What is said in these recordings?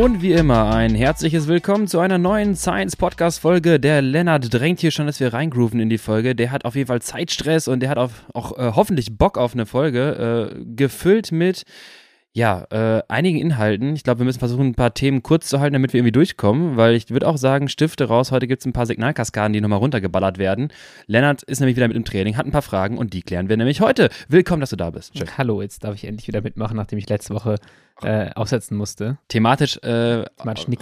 Und wie immer ein herzliches Willkommen zu einer neuen Science Podcast Folge. Der Lennart drängt hier schon, dass wir reingrooven in die Folge. Der hat auf jeden Fall Zeitstress und der hat auf, auch äh, hoffentlich Bock auf eine Folge, äh, gefüllt mit ja, äh, einigen Inhalten. Ich glaube, wir müssen versuchen, ein paar Themen kurz zu halten, damit wir irgendwie durchkommen, weil ich würde auch sagen, Stifte raus. Heute gibt es ein paar Signalkaskaden, die nochmal runtergeballert werden. Lennart ist nämlich wieder mit im Training, hat ein paar Fragen und die klären wir nämlich heute. Willkommen, dass du da bist. Schön. Hallo, jetzt darf ich endlich wieder mitmachen, nachdem ich letzte Woche äh, aufsetzen musste. Thematisch äh,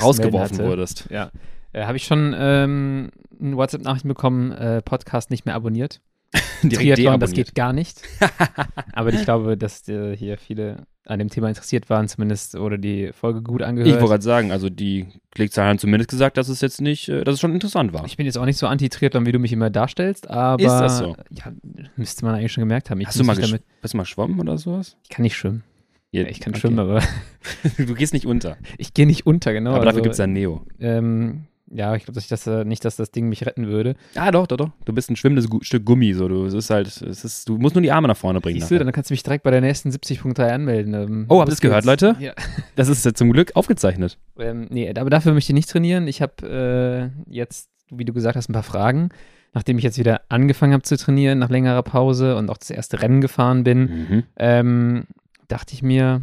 rausgeworfen wurdest. Ja. Äh, Habe ich schon ähm, eine WhatsApp-Nachricht bekommen, äh, Podcast nicht mehr abonniert. Triathlon, das geht gar nicht. Aber ich glaube, dass äh, hier viele an dem Thema interessiert waren, zumindest oder die Folge gut angehört. Ich wollte gerade sagen, also die Klickzahlen haben zumindest gesagt, dass es jetzt nicht, äh, dass es schon interessant war. Ich bin jetzt auch nicht so anti-Triathlon, wie du mich immer darstellst, aber ist das so? Ja, müsste man eigentlich schon gemerkt haben. Ich hast du mal damit, hast du mal schwommen oder sowas? Ich kann nicht schwimmen. Ja, ich kann okay. schwimmen, aber du gehst nicht unter. Ich gehe nicht unter, genau. Aber dafür also, gibt es ja Neo. Ähm, ja, ich glaube, dass ich das äh, nicht, dass das Ding mich retten würde. Ah, doch, doch, doch. Du bist ein schwimmendes Gu Stück Gummi. So. Du, es ist halt, es ist, du musst nur die Arme nach vorne bringen. Siehst du, dann kannst du mich direkt bei der nächsten 70.3 anmelden. Ähm, oh, habt ihr es gehört, Leute? Ja. Das ist ja zum Glück aufgezeichnet. Ähm, nee, aber dafür möchte ich nicht trainieren. Ich habe äh, jetzt, wie du gesagt hast, ein paar Fragen. Nachdem ich jetzt wieder angefangen habe zu trainieren, nach längerer Pause und auch das erste Rennen gefahren bin, mhm. ähm, dachte ich mir,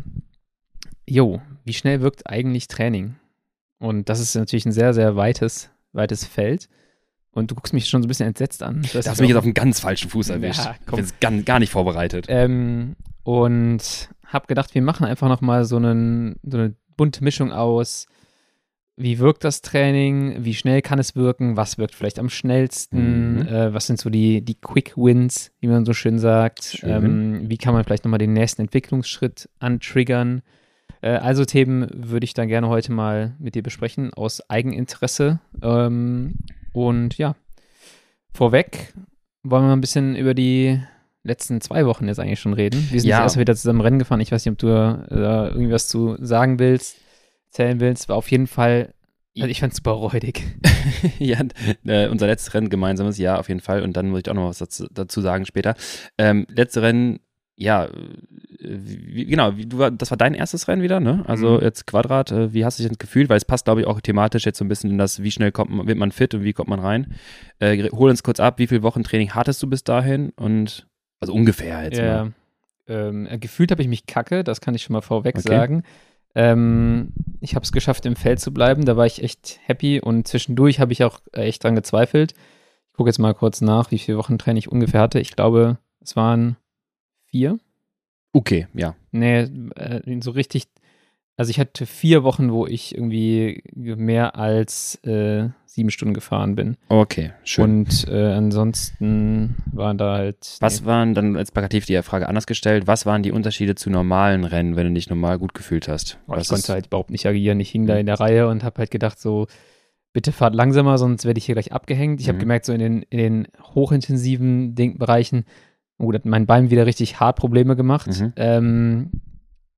jo, wie schnell wirkt eigentlich Training? Und das ist natürlich ein sehr, sehr weites, weites Feld. Und du guckst mich schon so ein bisschen entsetzt an. Du hast mich jetzt auf einen ganz falschen Fuß erwischt. Ja, ich bin gar, gar nicht vorbereitet. Ähm, und habe gedacht, wir machen einfach nochmal so, so eine bunte Mischung aus, wie wirkt das Training, wie schnell kann es wirken, was wirkt vielleicht am schnellsten, mhm. äh, was sind so die, die Quick Wins, wie man so schön sagt, schön. Ähm, wie kann man vielleicht nochmal den nächsten Entwicklungsschritt antriggern also Themen würde ich dann gerne heute mal mit dir besprechen, aus Eigeninteresse. Ähm, und ja, vorweg wollen wir mal ein bisschen über die letzten zwei Wochen jetzt eigentlich schon reden. Wir sind ja. erst wieder zusammen Rennen gefahren. Ich weiß nicht, ob du da äh, irgendwie was zu sagen willst, erzählen willst. War auf jeden Fall also ich fand es super räudig. ja, äh, unser letztes Rennen gemeinsames, ja, auf jeden Fall. Und dann muss ich auch noch was dazu, dazu sagen später. Ähm, letzte Rennen ja, wie, genau, wie, du, das war dein erstes Rennen wieder, ne? Also mhm. jetzt Quadrat, äh, wie hast du dich denn gefühlt? Weil es passt, glaube ich, auch thematisch jetzt so ein bisschen in das, wie schnell kommt man, wird man fit und wie kommt man rein. Äh, hol uns kurz ab, wie viele Wochen Training hattest du bis dahin? Und also ungefähr jetzt ja, mal. Ähm, äh, gefühlt habe ich mich kacke, das kann ich schon mal vorweg okay. sagen. Ähm, ich habe es geschafft, im Feld zu bleiben, da war ich echt happy und zwischendurch habe ich auch echt dran gezweifelt. Ich gucke jetzt mal kurz nach, wie viele Wochen Training ich ungefähr hatte. Ich glaube, es waren vier. Okay, ja. Nee, äh, so richtig. Also ich hatte vier Wochen, wo ich irgendwie mehr als äh, sieben Stunden gefahren bin. Okay, schön. Und äh, ansonsten waren da halt. Was nee. waren dann als plakativ die Frage anders gestellt? Was waren die Unterschiede zu normalen Rennen, wenn du dich normal gut gefühlt hast? Oh, ich konnte halt überhaupt nicht agieren. Ich hing da in der Reihe und habe halt gedacht so, bitte fahrt langsamer, sonst werde ich hier gleich abgehängt. Ich mhm. habe gemerkt, so in den, in den hochintensiven Ding Bereichen Oh, hat mein Bein wieder richtig hart Probleme gemacht. Mhm. Ähm,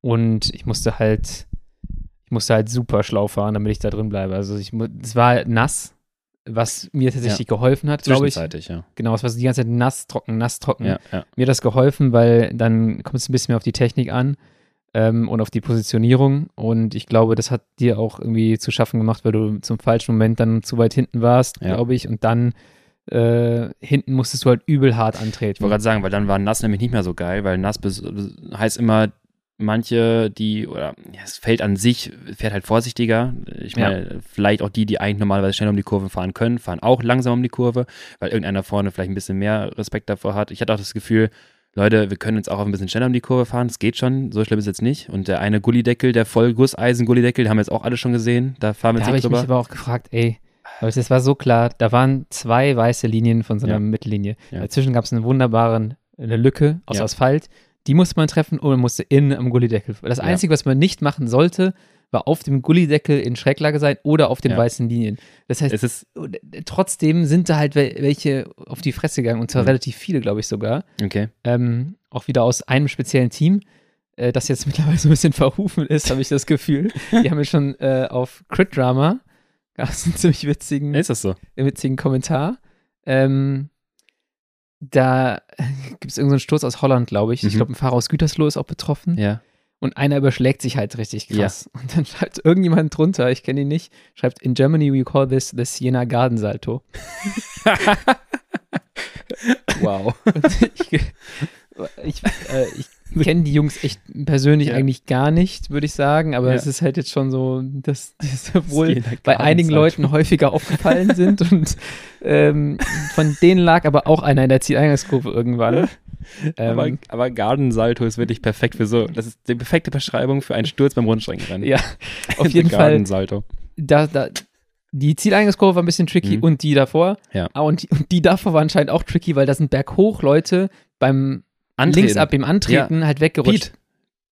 und ich musste halt, ich musste halt super schlau fahren, damit ich da drin bleibe. Also ich, es war nass, was mir tatsächlich ja. geholfen hat, glaube ich. ja. Genau, es war die ganze Zeit nass, trocken, nass, trocken. Ja, ja. Mir hat das geholfen, weil dann kommt es ein bisschen mehr auf die Technik an ähm, und auf die Positionierung. Und ich glaube, das hat dir auch irgendwie zu schaffen gemacht, weil du zum falschen Moment dann zu weit hinten warst, glaube ich. Und dann äh, hinten musstest du halt übel hart antreten. Ich wollte gerade sagen, weil dann war nass nämlich nicht mehr so geil, weil nass heißt immer, manche, die, oder ja, das Feld an sich fährt halt vorsichtiger. Ich meine, ja. vielleicht auch die, die eigentlich normalerweise schnell um die Kurve fahren können, fahren auch langsam um die Kurve, weil irgendeiner vorne vielleicht ein bisschen mehr Respekt davor hat. Ich hatte auch das Gefühl, Leute, wir können jetzt auch ein bisschen schneller um die Kurve fahren, es geht schon, so schlimm ist es jetzt nicht. Und der eine Gullideckel, der Vollgusseisen-Gullideckel, haben wir jetzt auch alle schon gesehen, da fahren wir jetzt da nicht drüber. Da habe ich mich aber auch gefragt, ey, aber es war so klar, da waren zwei weiße Linien von so einer ja. Mittellinie. Ja. Dazwischen gab es eine wunderbare eine Lücke aus ja. Asphalt. Die musste man treffen und man musste innen am Gullideckel. Das Einzige, was man nicht machen sollte, war auf dem Gullideckel in Schräglage sein oder auf den weißen Linien. Das heißt, ist, trotzdem sind da halt welche auf die Fresse gegangen und zwar mhm. relativ viele, glaube ich sogar. Okay. Ähm, auch wieder aus einem speziellen Team äh, das jetzt mittlerweile so ein bisschen verrufen ist, habe ich das Gefühl. Die haben ja schon äh, auf Crit Drama gab es einen ziemlich witzigen, ist das so? witzigen Kommentar. Ähm, da gibt es irgendeinen so Sturz aus Holland, glaube ich. Mhm. Ich glaube, ein Fahrer aus Gütersloh ist auch betroffen. Ja. und einer überschlägt sich halt richtig krass. Und dann schreibt irgendjemand drunter, ich kenne ihn nicht, schreibt, in Germany we call this the Siena Garden Salto. Wow. Ich ich, äh, ich kenne die Jungs echt persönlich Ja. eigentlich gar nicht, würde ich sagen, aber Ja. es ist halt jetzt schon so, dass die wohl bei einigen. Leuten häufiger aufgefallen sind und ähm, von denen lag aber auch einer in der Zieleingangskurve irgendwann. Ähm, aber, aber Garden Salto ist wirklich perfekt für so. Das ist die perfekte Beschreibung für einen Sturz beim Rundstreckenrennen. ja, auf jeden Fall Garden Salto. da, da, die Zieleingangskurve war ein bisschen tricky Mhm. und die davor. Ja. Ah, und, die, und die davor war anscheinend auch tricky, weil da sind berghoch Leute beim Antreten. links ab im Antreten halt weggerutscht. Pete.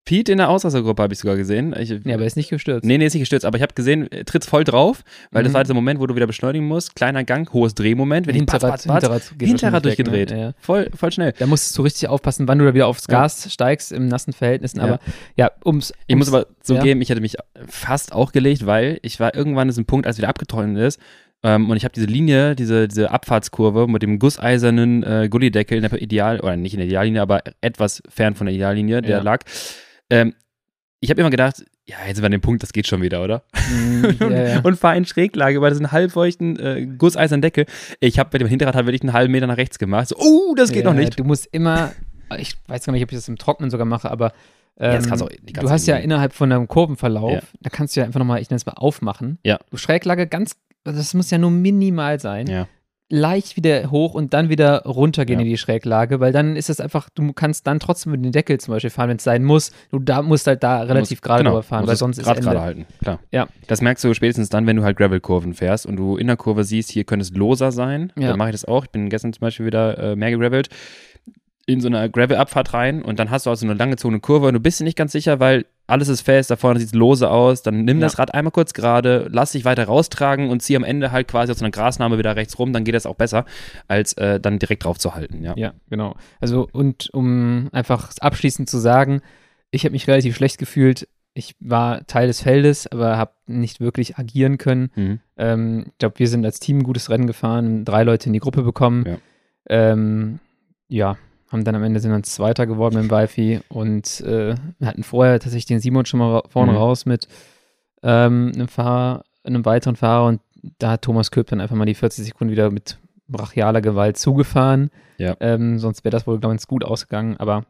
Pete in der Ausrassergruppe habe ich sogar gesehen. Ich, Ja, aber er ist nicht gestürzt. Nee, nee, ist nicht gestürzt, aber ich habe gesehen, er tritt voll drauf, weil das Mhm. war dieser Moment, wo du wieder beschleunigen musst. Kleiner Gang, hohes Drehmoment, wenn Hinterrad, ich batz, batz, Hinterrad, Hinterrad weg, durchgedreht. Ne? Ja. Voll, voll schnell. Da musst du richtig aufpassen, wann du da wieder aufs Ja. Gas steigst im nassen Verhältnissen. Ja. Aber ja, ums. Ich muss ums- aber zugeben, ja. ich hätte mich fast auch gelegt, weil ich war irgendwann an diesem Punkt, als es wieder abgeträumt ist, ähm, und ich habe diese Linie, diese, diese Abfahrtskurve mit dem gusseisernen äh, Gullideckel in der Ideal, oder nicht in der Ideallinie, aber etwas fern von der Ideallinie, der Ja. lag. Ähm, ich habe immer gedacht, ja, jetzt sind wir an dem Punkt, das geht schon wieder, oder? Mm, ja, ja. und fahre in Schräglage bei diesem halbfeuchten äh, gusseisernen Deckel. Ich habe mit dem Hinterrad halt wirklich einen halben Meter nach rechts gemacht. So, oh, das geht ja, noch nicht. Du musst immer, ich weiß gar nicht, ob ich das im Trocknen sogar mache, aber ähm, Ja, das auch du hast ja innerhalb von einem Kurvenverlauf, Ja. da kannst du ja einfach nochmal, ich nenne es mal, aufmachen. Ja. Du Schräglage ganz, das muss ja nur minimal sein. Ja. Leicht wieder hoch und dann wieder runtergehen Ja. in die Schräglage, weil dann ist es einfach, du kannst dann trotzdem mit dem Deckel zum Beispiel fahren, wenn es sein muss. Du da musst halt da relativ gerade genau, drüber fahren, weil sonst ist grad Ende. gerade halten. Klar. Ja. Das merkst du spätestens dann, wenn du halt Gravel-Kurven fährst und du in der Kurve siehst, hier könnte es loser sein. Ja. Dann mache ich das auch. Ich bin gestern zum Beispiel wieder äh, mehr gegravelt in so einer Gravel-Abfahrt rein und dann hast du auch so eine langgezogene Kurve und du bist dir nicht ganz sicher, weil alles ist fest, da vorne sieht es lose aus, dann nimm Ja. das Rad einmal kurz gerade, lass dich weiter raustragen und zieh am Ende halt quasi aus so einer Grasnarbe wieder rechts rum, dann geht das auch besser, als äh, dann direkt drauf zu halten, ja. Ja, genau. Also, und um einfach abschließend zu sagen, ich habe mich relativ schlecht gefühlt. Ich war Teil des Feldes, aber habe nicht wirklich agieren können. Mhm. Ähm, ich glaube, wir sind als Team ein gutes Rennen gefahren, drei Leute in die Gruppe bekommen. Ja. Ähm, ja, haben dann am Ende sind dann Zweiter geworden mit dem Wi-Fi und äh, wir hatten vorher tatsächlich den Simon schon mal ra vorne Mhm. raus mit ähm, einem Fahrer, einem weiteren Fahrer und da hat Thomas Köp dann einfach mal die 40 Sekunden wieder mit brachialer Gewalt zugefahren. Ja. Ähm, sonst wäre das wohl ganz gut ausgegangen, aber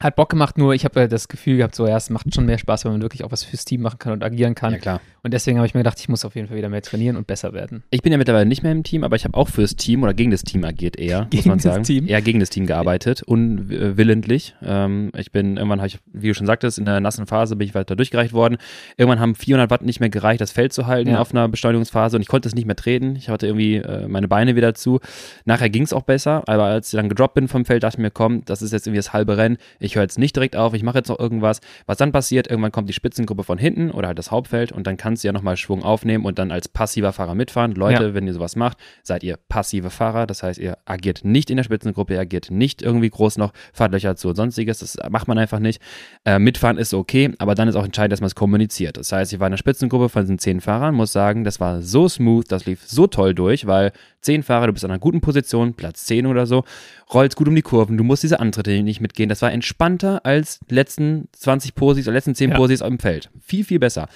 hat Bock gemacht, nur ich habe halt das Gefühl gehabt, so ja, es macht schon mehr Spaß, wenn man wirklich auch was fürs Team machen kann und agieren kann. Ja, klar. Und deswegen habe ich mir gedacht, ich muss auf jeden Fall wieder mehr trainieren und besser werden. Ich bin ja mittlerweile nicht mehr im Team, aber ich habe auch fürs Team oder gegen das Team agiert eher, muss Gegen man das sagen. Team? Eher gegen das Team gearbeitet, unwillentlich. Ähm, ich bin, irgendwann habe ich, wie du schon sagtest, in der nassen Phase bin ich weiter durchgereicht worden. Irgendwann haben 400 Watt nicht mehr gereicht, das Feld zu halten Ja. auf einer Beschleunigungsphase und ich konnte es nicht mehr treten. Ich hatte irgendwie äh, meine Beine wieder zu. Nachher ging es auch besser, aber als ich dann gedroppt bin vom Feld, dachte ich mir, komm, das ist jetzt irgendwie das halbe Rennen. Ich höre jetzt nicht direkt auf, ich mache jetzt noch irgendwas. Was dann passiert, irgendwann kommt die Spitzengruppe von hinten oder halt das Hauptfeld und dann kannst du ja nochmal Schwung aufnehmen und dann als passiver Fahrer mitfahren. Leute, Ja. wenn ihr sowas macht, seid ihr passive Fahrer. Das heißt, ihr agiert nicht in der Spitzengruppe, ihr agiert nicht irgendwie groß noch Fahrtlöcher zu und sonstiges. Das macht man einfach nicht. Äh, mitfahren ist okay, aber dann ist auch entscheidend, dass man es kommuniziert. Das heißt, ich war in der Spitzengruppe von diesen zehn Fahrern, muss sagen, das war so smooth, das lief so toll durch, weil zehn Fahrer, du bist an einer guten Position, Platz 10 oder so, rollst gut um die Kurven, du musst diese Antritte nicht mitgehen. Das war entspannter als die letzten 20 Posis oder letzten 10 Ja. Posis im Feld. Viel, viel besser.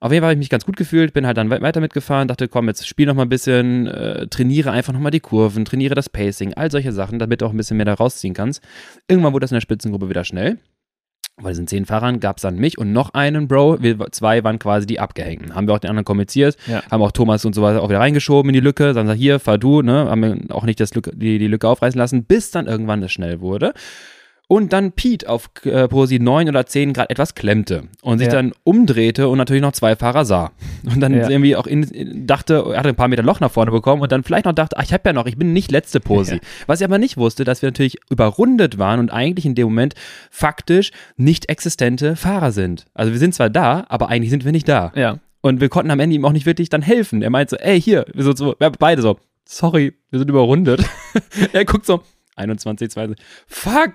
Auf jeden Fall habe ich mich ganz gut gefühlt, bin halt dann we- weiter mitgefahren, dachte, komm, jetzt spiel noch mal ein bisschen, äh, trainiere einfach noch mal die Kurven, trainiere das Pacing, all solche Sachen, damit du auch ein bisschen mehr da rausziehen kannst. Irgendwann wurde das in der Spitzengruppe wieder schnell. Bei diesen zehn Fahrern gab es dann mich und noch einen Bro. Wir zwei waren quasi die Abgehängten. Haben wir auch den anderen kommuniziert, Ja. haben auch Thomas und so weiter auch wieder reingeschoben in die Lücke. Dann sagt hier, fahr du, ne? Haben wir auch nicht das Lücke, die, die Lücke aufreißen lassen, bis dann irgendwann es schnell wurde. Und dann Pete auf äh, Posi 9 oder 10 Grad etwas klemmte und sich Ja. dann umdrehte und natürlich noch zwei Fahrer sah. Und dann Ja. irgendwie auch in, in, dachte, er hatte ein paar Meter Loch nach vorne bekommen und dann vielleicht noch dachte, ach, ich habe ja noch, ich bin nicht letzte Posi. Ja. Was ich aber nicht wusste, dass wir natürlich überrundet waren und eigentlich in dem Moment faktisch nicht existente Fahrer sind. Also wir sind zwar da, aber eigentlich sind wir nicht da. Ja. Und wir konnten am Ende ihm auch nicht wirklich dann helfen. Er meinte so, ey, hier, wir sind so, wir beide so, sorry, wir sind überrundet. er guckt so, 21, 20, fuck.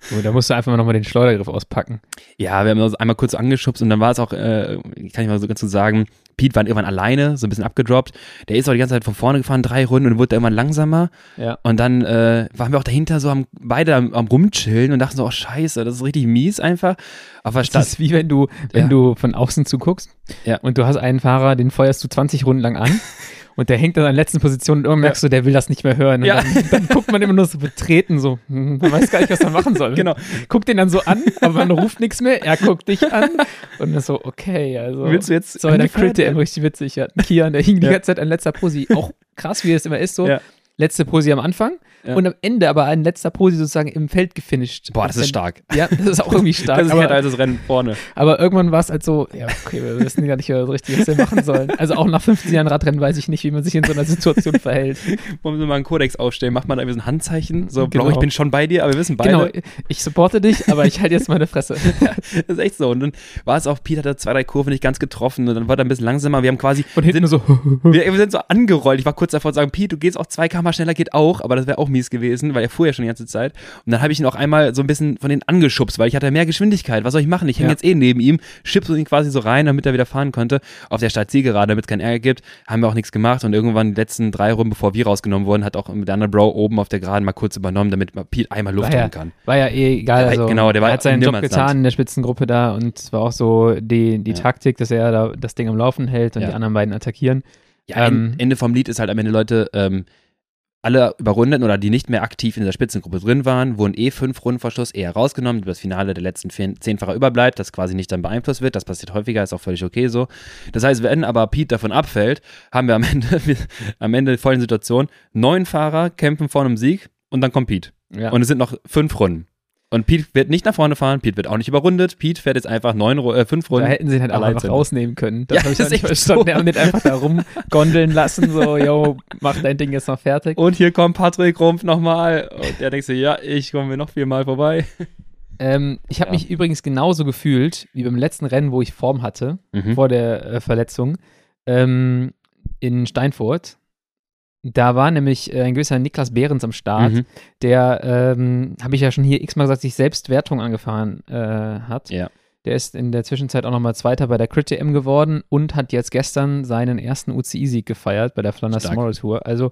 So, da musst du einfach mal nochmal den Schleudergriff auspacken. Ja, wir haben uns einmal kurz angeschubst und dann war es auch, äh, kann ich mal so ganz so sagen, Pete war irgendwann alleine, so ein bisschen abgedroppt. Der ist auch die ganze Zeit von vorne gefahren, drei Runden und wurde irgendwann langsamer. Ja. Und dann äh, waren wir auch dahinter so am, beide am, am rumchillen und dachten so, oh scheiße, das ist richtig mies einfach. Aber Das statt, ist wie wenn du, wenn Ja. du von außen zuguckst Ja. und du hast einen Fahrer, den feuerst du 20 Runden lang an und der hängt dann an der letzten Position und irgendwann merkst du, der will das nicht mehr hören. Und Ja. dann, dann guckt man immer nur so betreten, so, hm, man weiß gar nicht, was man machen soll. Genau. Guckt den dann so an, aber man ruft nichts mehr, er guckt dich an und dann so, okay, also. willst du jetzt so der Crit werden? richtig witzig. Ja, Kian, der hing die ganze Zeit an letzter Posi. Auch krass, wie es immer ist, so. Ja. Letzte Posi am Anfang Ja. und am Ende aber ein letzter Posi sozusagen im Feld gefinisht. Boah, das ist stark. Ja, das ist auch irgendwie stark. Das ist aber, halt das Rennen vorne. aber irgendwann war es halt so, ja, okay, wir wissen gar nicht mehr richtig, was wir machen sollen. Also auch nach 15 Jahren Radrennen weiß ich nicht, wie man sich in so einer Situation verhält. Wollen wir mal einen Kodex aufstellen? Macht man da irgendwie so ein Handzeichen? So, Genau. Bro, ich bin schon bei dir, aber wir wissen beide. Genau, ich supporte dich, aber ich halte jetzt meine Fresse. Das ist echt so. Und dann war es auch, Pete hatte zwei, drei Kurven nicht ganz getroffen und dann war er ein bisschen langsamer. Wir haben quasi, Von hinten nur so, wir, wir sind so angerollt. Ich war kurz davor zu sagen, Pete, du gehst auch zwei km schneller, geht auch, aber das wäre auch mies gewesen, weil er fuhr ja schon die ganze Zeit. Und dann habe ich ihn auch einmal so ein bisschen von denen angeschubst, weil ich hatte mehr Geschwindigkeit. Was soll ich machen? Ich hänge Ja. jetzt eh neben ihm, schubse ihn quasi so rein, damit er wieder fahren konnte. Auf der Startzielgerade, damit es keinen Ärger gibt, haben wir auch nichts gemacht und irgendwann die letzten drei Runden, bevor wir rausgenommen wurden, hat auch der andere Bro oben auf der Geraden mal kurz übernommen, damit Pete einmal Luft War ja- holen kann. war ja eh egal. Also, genau, der war er hat seinen Job getan in der Spitzengruppe da und es war auch so die, die Ja. Taktik, dass er da das Ding am Laufen hält und die anderen beiden attackieren. Ja, Ähm, en- Ende vom Lied ist halt am Ende Leute, ähm, alle überrundeten oder die nicht mehr aktiv in dieser Spitzengruppe drin waren, wurden eh fünf Runden vor Schluss eher rausgenommen, das Finale der letzten Zehnfacher überbleibt, das quasi nicht dann beeinflusst wird. Das passiert häufiger, ist auch völlig okay so. Das heißt, wenn aber Pete davon abfällt, haben wir am Ende, am Ende vollen Situation, neun Fahrer kämpfen vor einem Sieg und dann kommt Pete. Ja. Und es sind noch fünf Runden. Und Pete wird nicht nach vorne fahren, Pete wird auch nicht überrundet, Pete fährt jetzt einfach neun, äh, fünf da Runden. hätten sie ihn halt auch einfach sind. rausnehmen können. Das Ja, habe ich das nicht verstanden. so. Hat nicht einfach da rumgondeln lassen, so, yo, mach dein Ding jetzt noch fertig. Und hier kommt Patrick Rumpf nochmal. Und der denkt sich, ja, ich komme mir noch viermal vorbei. Ähm, ich habe Ja. mich übrigens genauso gefühlt wie beim letzten Rennen, wo ich Form hatte, Mhm. vor der äh, Verletzung, ähm, in Steinfurt. Da war nämlich äh, ein gewisser Niklas Behrens am Start, Mhm. der, ähm, habe ich ja schon hier x-mal gesagt, sich selbst Wertung angefahren äh, hat. Ja. Der ist in der Zwischenzeit auch nochmal Zweiter bei der Crit TM geworden und hat jetzt gestern seinen ersten UCI-Sieg gefeiert bei der Flanders Stark. Tomorrow Tour. Also